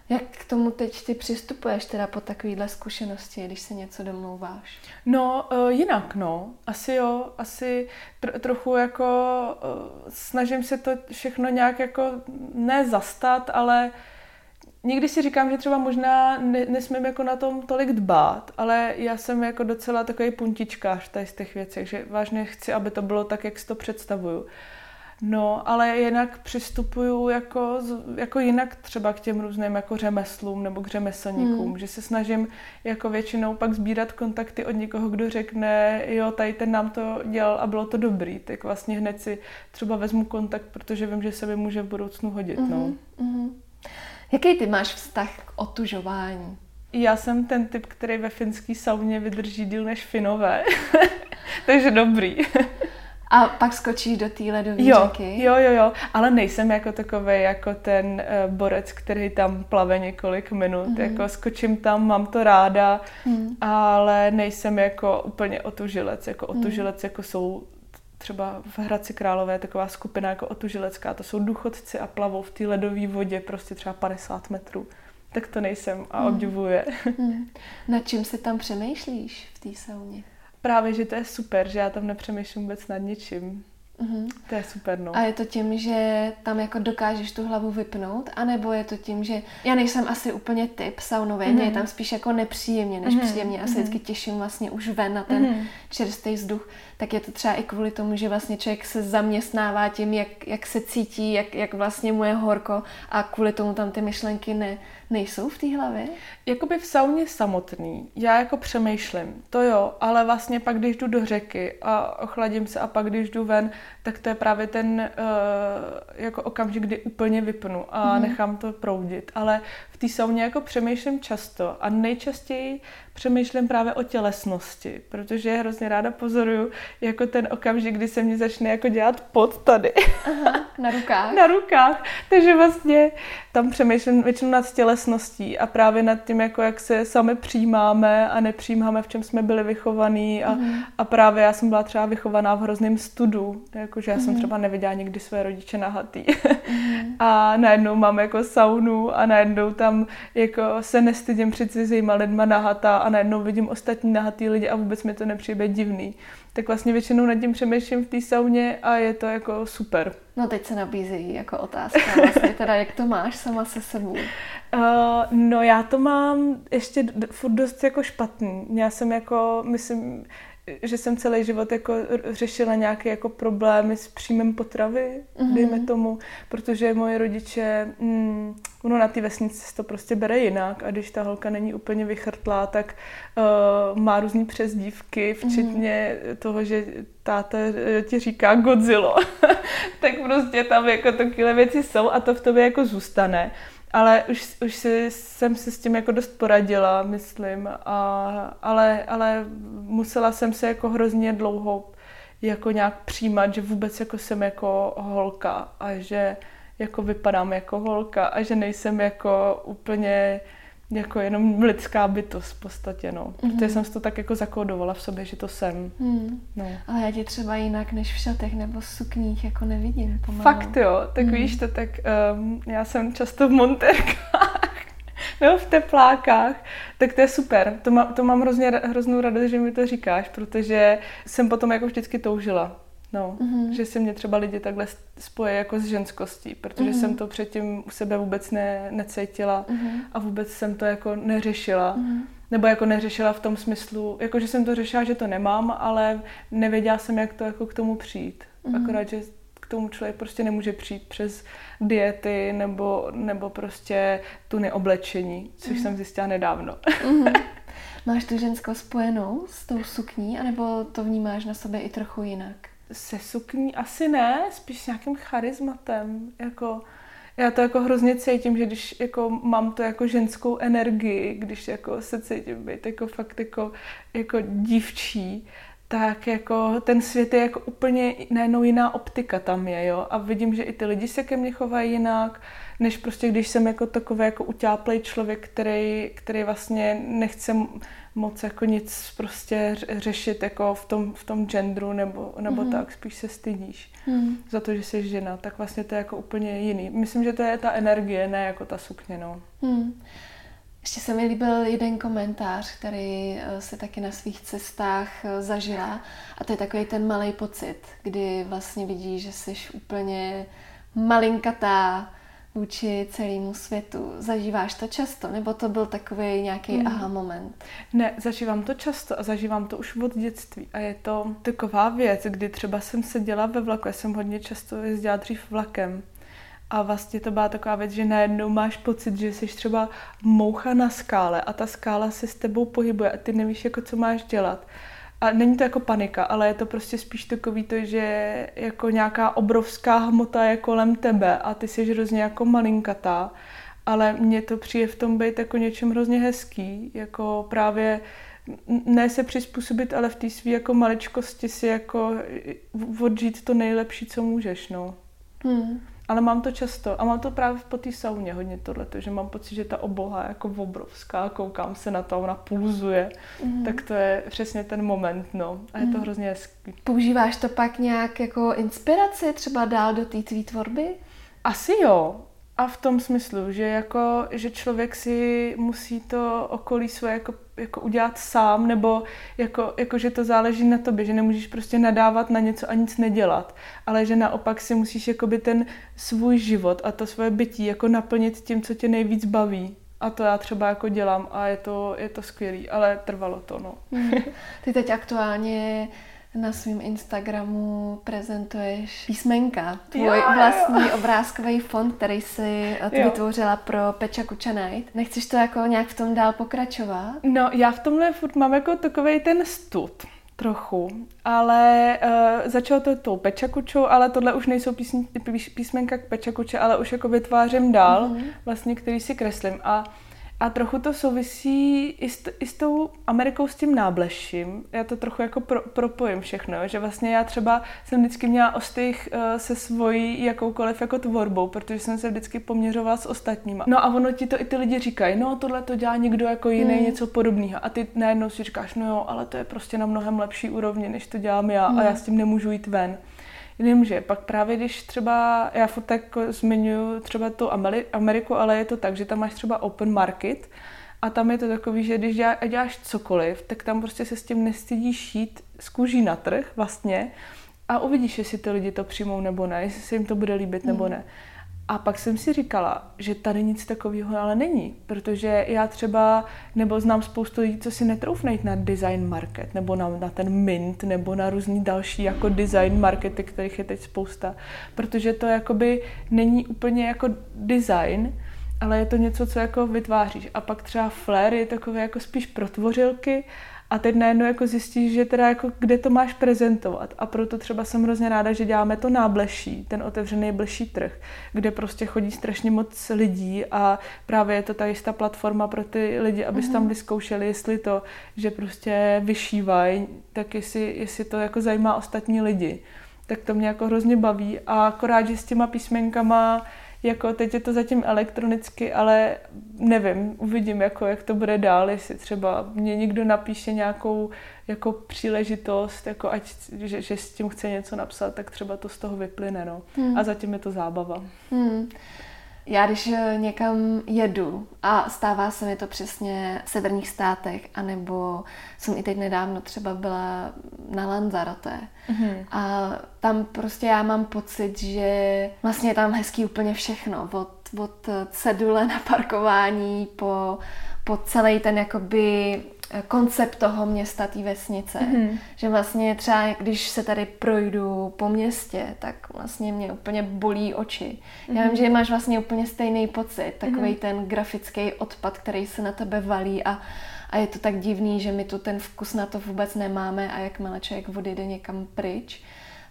Jak k tomu teď ty přistupuješ teda po takovéhle zkušenosti, když se něco domlouváš? No, uh, jinak, no. Asi jo, asi tr- trochu jako uh, snažím se to všechno nějak jako ne zastat, ale někdy si říkám, že třeba možná ne- nesmím jako na tom tolik dbát, ale já jsem jako docela takový puntičkář tady z těch věcí, že vážně chci, aby to bylo tak, jak si to představuju. No, ale jinak přistupuju jako, jako jinak třeba k těm různým jako řemeslům nebo k řemeslníkům, hmm. že se snažím jako většinou pak sbírat kontakty od někoho, kdo řekne, jo, tady ten nám to dělal a bylo to dobrý, tak vlastně hned si třeba vezmu kontakt, protože vím, že se mi může v budoucnu hodit, mm-hmm. no. Mm-hmm. Jaký ty máš vztah k otužování? Já jsem ten typ, který ve finský sauně vydrží díl než finové, takže dobrý. A pak skočíš do té ledové jo, řeky? Jo, jo, jo, ale nejsem jako takový jako ten uh, borec, který tam plave několik minut. Mm. Jako skočím tam, mám to ráda, mm. ale nejsem jako úplně otužilec. Jako mhm. otužilec mm. jako jsou třeba v Hradci Králové taková skupina jako otužilecká, to jsou důchodci a plavou v té ledové vodě prostě třeba 50 metrů. Tak to nejsem a mm. obdivuje. Mm. Na čím se tam přemýšlíš v té sauně? Právě, že to je super, že já tam nepřemýšlím vůbec nad ničím. Mm-hmm. To je super, no. A je to tím, že tam jako dokážeš tu hlavu vypnout, anebo je to tím, že já nejsem asi úplně typ saunový, mm-hmm. mě je tam spíš jako nepříjemně, než mm-hmm. příjemně. A se vždycky těším vlastně už ven na ten mm-hmm. čerstvý vzduch. Tak je to třeba i kvůli tomu, že vlastně člověk se zaměstnává tím, jak, jak se cítí, jak, jak vlastně mu je horko a kvůli tomu tam ty myšlenky ne, nejsou v té hlavě? Jakoby v sauně samotný. Já jako přemýšlím, to jo, ale vlastně pak, když jdu do řeky a ochladím se a pak, když jdu ven, tak to je právě ten uh, jako okamžik, kdy úplně vypnu a mm-hmm. nechám to proudit. Ale té sauně jako přemýšlím často a nejčastěji přemýšlím právě o tělesnosti, protože hrozně ráda pozoruju jako ten okamžik, kdy se mě začne jako dělat pod tady. Aha, na rukách. na rukách. Takže vlastně tam přemýšlím většinou nad tělesností a právě nad tím, jako jak se sami přijímáme a nepřijímáme, v čem jsme byli vychovaní a, mm. a právě já jsem byla třeba vychovaná v hrozném studu, jakože já mm. jsem mhm. třeba neviděla nikdy své rodiče nahatý. Mm. a najednou mám jako saunu a najednou tam jako se nestydím před cizíma lidma nahatá a najednou vidím ostatní nahatý lidi a vůbec mi to nepřijde divný. Tak vlastně většinou nad tím přemýšlím v té sauně a je to jako super. No teď se nabízí jako otázka vlastně teda, jak to máš sama se sebou? Uh, no já to mám ještě furt dost jako špatný. Já jsem jako, myslím, že jsem celý život jako řešila nějaké jako problémy s příjmem potravy, mm-hmm. dejme tomu, protože moje rodiče, mm, ono na té vesnici se to prostě bere jinak a když ta holka není úplně vychrtlá, tak uh, má různý přezdívky, včetně mm-hmm. toho, že táta eh, ti říká Godzilla, tak prostě tam jako takové věci jsou a to v tobě jako zůstane. Ale už, už si, jsem se s tím jako dost poradila, myslím, a, ale, ale musela jsem se jako hrozně dlouho jako nějak přijímat, že vůbec jako jsem jako holka a že jako vypadám jako holka a že nejsem jako úplně jako jenom lidská bytost v podstatě, no. Mm-hmm. Protože jsem si to tak jako zakódovala v sobě, že to jsem. Mm. No. Ale já tě třeba jinak než v šatech nebo v sukních jako nevidím pomalu. Fakt jo, tak mm. víš to, tak um, já jsem často v monterkách nebo v teplákách, tak to je super. To, má, to mám hrozně, hroznou radost, že mi to říkáš, protože jsem potom jako vždycky toužila No, mm-hmm. že si mě třeba lidi takhle spoje jako s ženskostí, protože mm-hmm. jsem to předtím u sebe vůbec ne, necítila mm-hmm. a vůbec jsem to jako neřešila. Mm-hmm. Nebo jako neřešila v tom smyslu, jako že jsem to řešila, že to nemám, ale nevěděla jsem, jak to jako k tomu přijít. Mm-hmm. Akorát, že k tomu člověk prostě nemůže přijít přes diety nebo, nebo prostě tu neoblečení, což mm-hmm. jsem zjistila nedávno. Mm-hmm. Máš tu ženskou spojenou s tou sukní, anebo to vnímáš na sobě i trochu jinak? Se sukní asi ne, spíš s nějakým charizmatem. Jako, já to jako hrozně cítím, že když jako mám to jako ženskou energii, když jako se cítím být jako fakt jako, jako dívčí, tak jako ten svět je jako úplně najednou jiná optika tam je, jo. A vidím, že i ty lidi se ke mně chovají jinak, než prostě když jsem jako takový jako utáplej člověk, který, který vlastně nechce moc jako nic prostě řešit jako v tom, v tom genderu nebo, nebo mm. tak, spíš se stydíš mm. za to, že jsi žena, tak vlastně to je jako úplně jiný. Myslím, že to je ta energie, ne jako ta sukně, no. Mm. Ještě se mi líbil jeden komentář, který eh, se taky na svých cestách eh, zažila a to je takový ten malý pocit, kdy vlastně vidíš, že jsi úplně malinkatá, vůči celému světu. Zažíváš to často? Nebo to byl takový nějaký hmm. aha moment? Ne, zažívám to často a zažívám to už od dětství. A je to taková věc, kdy třeba jsem seděla ve vlaku, já jsem hodně často jezdila dřív vlakem. A vlastně to byla taková věc, že najednou máš pocit, že jsi třeba moucha na skále a ta skála se s tebou pohybuje a ty nevíš, jako co máš dělat. A není to jako panika, ale je to prostě spíš takový to, že jako nějaká obrovská hmota je kolem tebe a ty jsi hrozně jako malinkatá. Ale mně to přijde v tom být jako něčem hrozně hezký, jako právě ne se přizpůsobit, ale v té své jako maličkosti si jako odžít to nejlepší, co můžeš, no. Hmm. Ale mám to často a mám to právě po té sauně hodně tohle, že mám pocit, že ta obloha je jako obrovská, koukám se na to, ona pulzuje, mm. tak to je přesně ten moment, no. A je to mm. hrozně hezký. Používáš to pak nějak jako inspiraci třeba dál do té tvý tvorby? Asi jo, A v tom smyslu, že jako, že člověk si musí to okolí své jako, jako udělat sám, nebo jako, jako, že to záleží na tobě, že nemůžeš prostě nadávat na něco a nic nedělat, ale že naopak si musíš jakoby ten svůj život a to svoje bytí jako naplnit tím, co tě nejvíc baví. A to já třeba jako dělám a je to, je to skvělý, ale trvalo to, no. Hmm. Ty teď aktuálně na svém Instagramu prezentuješ písmenka, tvůj jo, vlastní jo. obrázkový fond, který jsi eh, vytvořila pro Peča Kucha Night. Nechceš to jako nějak v tom dál pokračovat? No, já v tomhle furt mám jako takový ten stud trochu, ale uh, začalo to tou pečakučou, ale tohle už nejsou písm, písmenka k pečakuče, ale už jako vytvářím dál, mm-hmm. vlastně, který si kreslím. A a trochu to souvisí i s, i s tou Amerikou, s tím nábleším. Já to trochu jako pro, propojím všechno, že vlastně já třeba jsem vždycky měla ostych uh, se svojí jakoukoliv jako tvorbou, protože jsem se vždycky poměřovala s ostatníma. No a ono ti to i ty lidi říkají, no tohle to dělá někdo jako jiný, hmm. něco podobného. A ty najednou si říkáš, no jo, ale to je prostě na mnohem lepší úrovni, než to dělám já hmm. a já s tím nemůžu jít ven. Jenomže pak právě když třeba, já furt tak zmiňuji třeba tu Ameriku, ale je to tak, že tam máš třeba open market a tam je to takový, že když děláš cokoliv, tak tam prostě se s tím nestydíš jít z kůží na trh vlastně a uvidíš, jestli ty lidi to přijmou nebo ne, jestli se jim to bude líbit nebo hmm. A pak jsem si říkala, že tady nic takového ale není, protože já třeba, nebo znám spoustu lidí, co si netroufne na design market, nebo na, na ten mint, nebo na různý další jako design markety, kterých je teď spousta, protože to jakoby není úplně jako design, ale je to něco, co jako vytváříš. A pak třeba flair je takové jako spíš protvořilky a teď najednou jako zjistíš, že teda jako kde to máš prezentovat. A proto třeba jsem hrozně ráda, že děláme to nábleší, ten otevřený blší trh, kde prostě chodí strašně moc lidí a právě je to ta jistá platforma pro ty lidi, aby mm-hmm. tam mhm. vyzkoušeli, jestli to, že prostě vyšívají, tak jestli, jestli to jako zajímá ostatní lidi. Tak to mě jako hrozně baví a akorát, že s těma písmenkama jako teď je to zatím elektronicky, ale nevím, uvidím, jako, jak to bude dál, jestli třeba mě někdo napíše nějakou jako příležitost, jako ať, že, že s tím chce něco napsat, tak třeba to z toho vyplyne, no. Hmm. A zatím je to zábava. Hmm. Já když eh, někam jedu a stává se mi to přesně v severních státech, anebo jsem i teď nedávno třeba byla na Lanzarote mm-hmm. a tam prostě já mám pocit, že vlastně je tam hezký úplně všechno, od, od cedule na parkování po, po celý ten jakoby koncept toho města, té vesnice. Mm-hmm. Že vlastně třeba, když se tady projdu po městě, tak vlastně mě úplně bolí oči. Mm-hmm. Já vím, že máš vlastně úplně stejný pocit, takový mm-hmm. ten grafický odpad, který se na tebe valí a, a je to tak divný, že my tu ten vkus na to vůbec nemáme a jakmile člověk odjede někam pryč,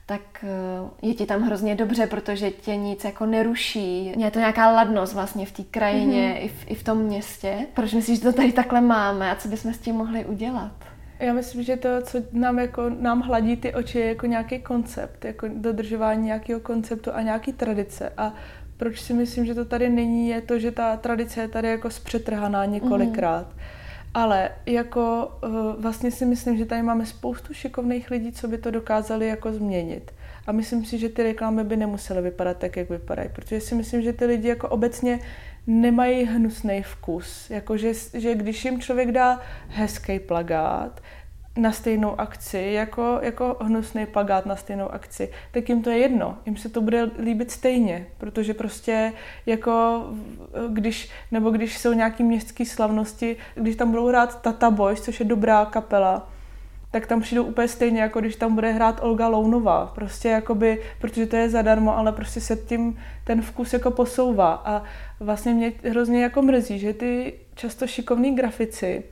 tak eh, je ti tam hrozně dobře, protože tě nic jako neruší. Je to nějaká ladnost vlastně v té krajině mm-hmm. i, v, i v tom městě. Proč myslíš, že to tady takhle máme a co bychom s tím mohli udělat? Já myslím, že to, co nám, jako, nám hladí ty oči, je jako nějaký koncept, jako dodržování nějakého konceptu a nějaký tradice. A proč si myslím, že to tady není, je to, že ta tradice je tady jako zpřetrhaná několikrát. Mm-hmm ale jako uh, vlastně si myslím, že tady máme spoustu šikovných lidí, co by to dokázali jako změnit. A myslím si, že ty reklamy by nemusely vypadat tak, jak vypadají, protože si myslím, že ty lidi jako obecně nemají hnusný vkus. Jako, že, že když jim člověk dá hezký plagát, na stejnou akci, jako, jako hnusný plagát na stejnou akci, tak jim to je jedno. Jim se to bude líbit stejně, protože prostě jako když, nebo když jsou nějaký městské slavnosti, když tam budou hrát Tata Boys, což je dobrá kapela, tak tam přijdou úplně stejně, jako když tam bude hrát Olga Lounová. Prostě jakoby, protože to je zadarmo, ale prostě se tím ten vkus jako posouvá. A vlastně mě hrozně jako mrzí, že ty často šikovní grafici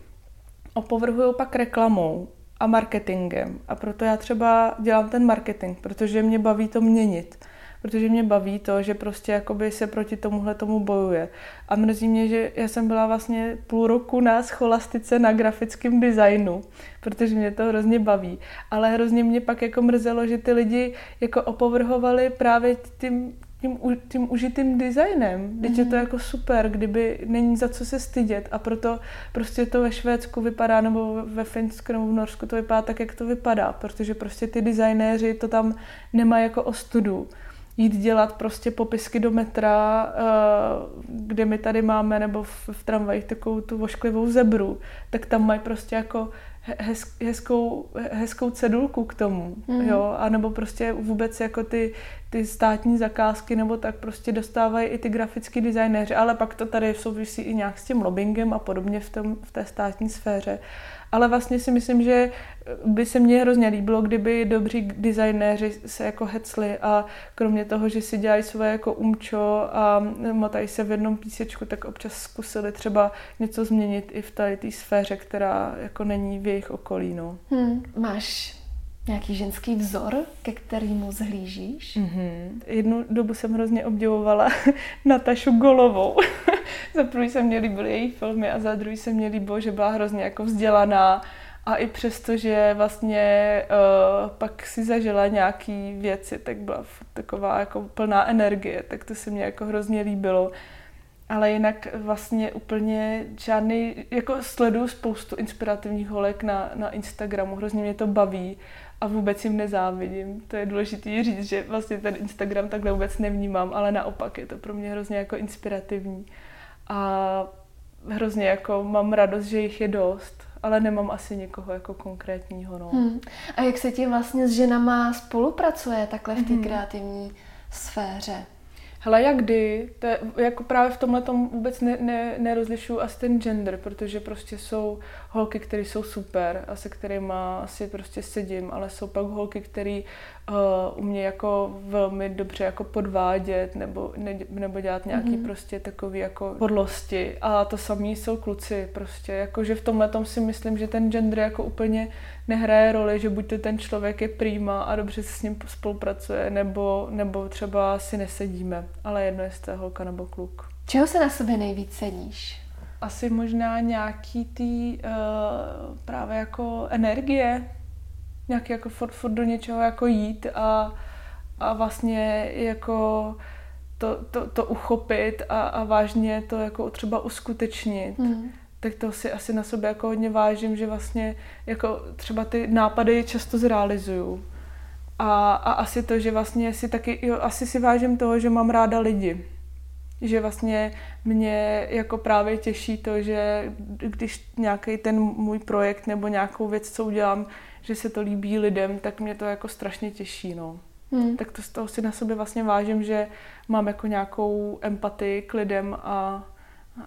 opovrhují pak reklamou a marketingem. A proto já třeba dělám ten marketing, protože mě baví to měnit. Protože mě baví to, že prostě jakoby se proti tomuhle tomu bojuje. A mrzí mě, že já jsem byla vlastně půl roku na scholastice na grafickém designu, protože mě to hrozně baví. Ale hrozně mě pak jako mrzelo, že ty lidi jako opovrhovali právě tím, tím, tím užitým designem. Teď mm. je to mhm. jako super, kdyby není za co se stydět a proto prostě to ve Švédsku vypadá, nebo ve Finsku nebo v Norsku to vypadá tak, jak to vypadá, protože prostě ty designéři to tam nemají jako ostudu jít dělat prostě popisky do metra, eh, kde my tady máme, nebo v, v tramvajích takovou tu vošklivou zebru, tak tam mají prostě jako hez, hezkou, hezkou cedulku k tomu, mm. jo, a nebo prostě vůbec jako ty, ty státní zakázky, nebo tak prostě dostávají i ty grafický designéři, ale pak to tady souvisí i nějak s tím lobbyingem a podobně v, tom, v té státní sféře. Ale vlastně si myslím, že by se mně hrozně líbilo, kdyby dobří designéři se jako hecli a kromě toho, že si dělají svoje jako umčo a motají se v jednom písečku, tak občas zkusili třeba něco změnit i v té sféře, která jako není v jejich okolí. No. Hmm. Máš nějaký ženský vzor, ke kterému zhlížíš? Mm-hmm. Jednu dobu jsem hrozně obdivovala Natašu Golovou. za prvý se mě líbily její filmy a za druhý se mě líbilo, že byla hrozně jako vzdělaná a i přesto, že vlastně uh, pak si zažila nějaký věci, tak byla taková jako plná energie, tak to se mě jako hrozně líbilo. Ale jinak vlastně úplně žádný, jako sleduju spoustu inspirativních holek na, na Instagramu, hrozně mě to baví a vůbec jim nezávidím. To je důležité říct, že vlastně ten Instagram takhle vůbec nevnímám, ale naopak je to pro mě hrozně jako inspirativní. A hrozně jako mám radost, že jich je dost, ale nemám asi někoho jako konkrétního. No. Hmm. A jak se ti vlastně s ženama spolupracuje takhle v té hmm. kreativní sféře? Hele, jak kdy, to je, jako právě v tomhle tom vůbec ne, ne, nerozlišuju asi ten gender, protože prostě jsou holky, které jsou super a se kterými asi prostě sedím, ale jsou pak holky, které uh, umějí jako velmi dobře jako podvádět nebo, ne, nebo dělat nějaký mm-hmm. prostě takový jako podlosti a to samý jsou kluci prostě, jakože v tomhle tom si myslím, že ten gender jako úplně nehraje roli, že buď to ten člověk je prýma a dobře se s ním spolupracuje, nebo, nebo třeba si nesedíme, ale jedno je to holka nebo kluk. Čeho se na sobě nejvíc ceníš? Asi možná nějaký tý uh, právě jako energie, nějaký jako furt, furt do něčeho jako jít a, a vlastně jako to, to, to uchopit a, a vážně to jako třeba uskutečnit. Hmm. Tak to si asi na sobě jako hodně vážím, že vlastně jako třeba ty nápady často zrealizuju. A, a asi to, že vlastně si taky, jo, asi si vážím toho, že mám ráda lidi. Že vlastně mě jako právě těší to, že když nějaký ten můj projekt nebo nějakou věc, co udělám, že se to líbí lidem, tak mě to jako strašně těší, no. Hmm. Tak to z toho si na sobě vlastně vážím, že mám jako nějakou empatii k lidem a,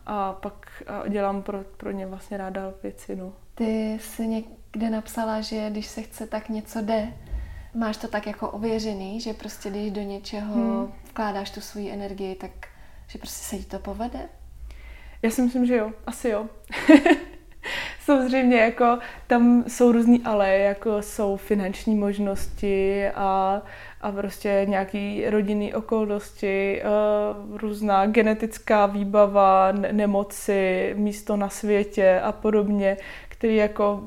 a pak dělám pro, pro ně vlastně ráda věci, no. Ty jsi někde napsala, že když se chce, tak něco jde. Máš to tak jako ověřený, že prostě když do něčeho hmm. vkládáš tu svoji energii, tak že prostě se ti to povede? Já si myslím, že jo. Asi jo. Samozřejmě jako tam jsou různý ale, jako jsou finanční možnosti a, a prostě nějaký rodinný okolnosti, uh, různá genetická výbava, nemoci, místo na světě a podobně, který jako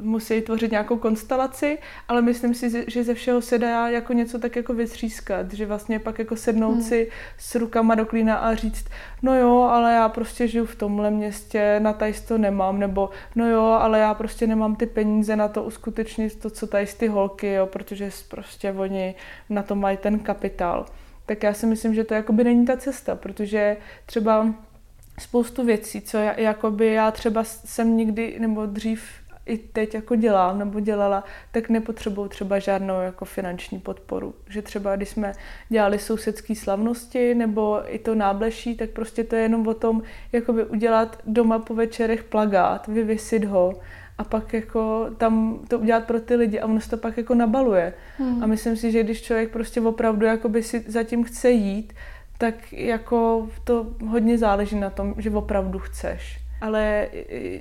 musí tvořit nějakou konstelaci, ale myslím si, že ze všeho se dá jako něco tak jako vytřískat, že vlastně pak jako sednout hmm. si s rukama do klína a říct, no jo, ale já prostě žiju v tomhle městě, na tajs to nemám, nebo no jo, ale já prostě nemám ty peníze na to uskutečnit to, co tady ty holky, jo, protože prostě oni na to mají ten kapitál. Tak já si myslím, že to jakoby není ta cesta, protože třeba spoustu věcí, co já, jakoby já třeba jsem nikdy, nebo dřív i teď jako dělám nebo dělala, tak nepotřebuju třeba žádnou jako finanční podporu. Že třeba když jsme dělali sousedské slavnosti nebo i to nábleší, tak prostě to je jenom o tom, jakoby udělat doma po večerech plagát, vyvěsit ho a pak jako tam to udělat pro ty lidi a ono se to pak jako nabaluje. Hmm. A myslím si, že když člověk prostě opravdu jakoby si zatím chce jít, tak jako to hodně záleží na tom, že opravdu chceš ale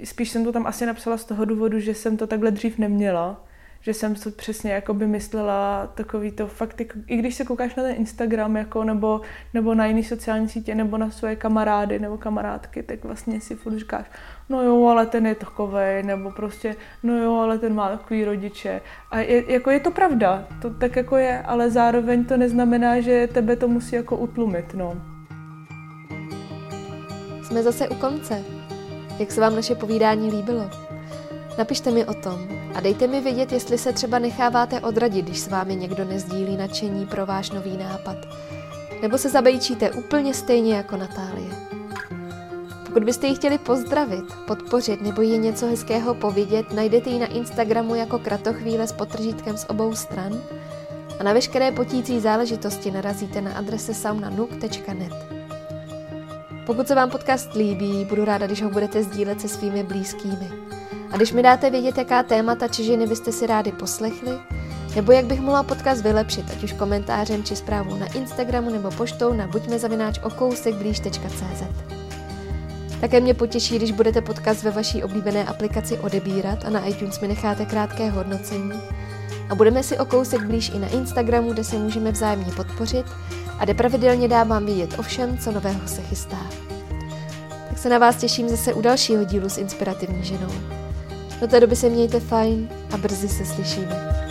spíš jsem to tam asi napsala z toho důvodu, že jsem to takhle dřív neměla, že jsem to přesně jako by myslela takový to fakt, jako, i když se koukáš na ten Instagram jako, nebo, nebo na jiné sociální sítě, nebo na svoje kamarády nebo kamarádky, tak vlastně si furt říkáš, no jo, ale ten je takovej, nebo prostě, no jo, ale ten má takový rodiče. A je, jako je to pravda, to tak jako je, ale zároveň to neznamená, že tebe to musí jako utlumit, no. Jsme zase u konce. Jak se vám naše povídání líbilo? Napište mi o tom a dejte mi vědět, jestli se třeba necháváte odradit, když s vámi někdo nezdílí nadšení pro váš nový nápad. Nebo se zabejčíte úplně stejně jako Natálie. Pokud byste ji chtěli pozdravit, podpořit nebo jí něco hezkého povědět, najdete ji na Instagramu jako kratochvíle s potržítkem z obou stran a na veškeré potící záležitosti narazíte na adrese saunanuk.net. Pokud se vám podcast líbí, budu ráda, když ho budete sdílet se svými blízkými. A když mi dáte vědět, jaká témata či ženy byste si rádi poslechli, nebo jak bych mohla podcast vylepšit, ať už komentářem či zprávou na Instagramu nebo poštou na buďmezavináč.okousekblíž.cz. Také mě potěší, když budete podcast ve vaší oblíbené aplikaci odebírat a na iTunes mi necháte krátké hodnocení. A budeme si o kousek blíž i na Instagramu, kde se můžeme vzájemně podpořit a kde pravidelně dávám vědět o všem, co nového se chystá. Tak se na vás těším zase u dalšího dílu s inspirativní ženou. Do té doby se mějte fajn a brzy se slyšíme.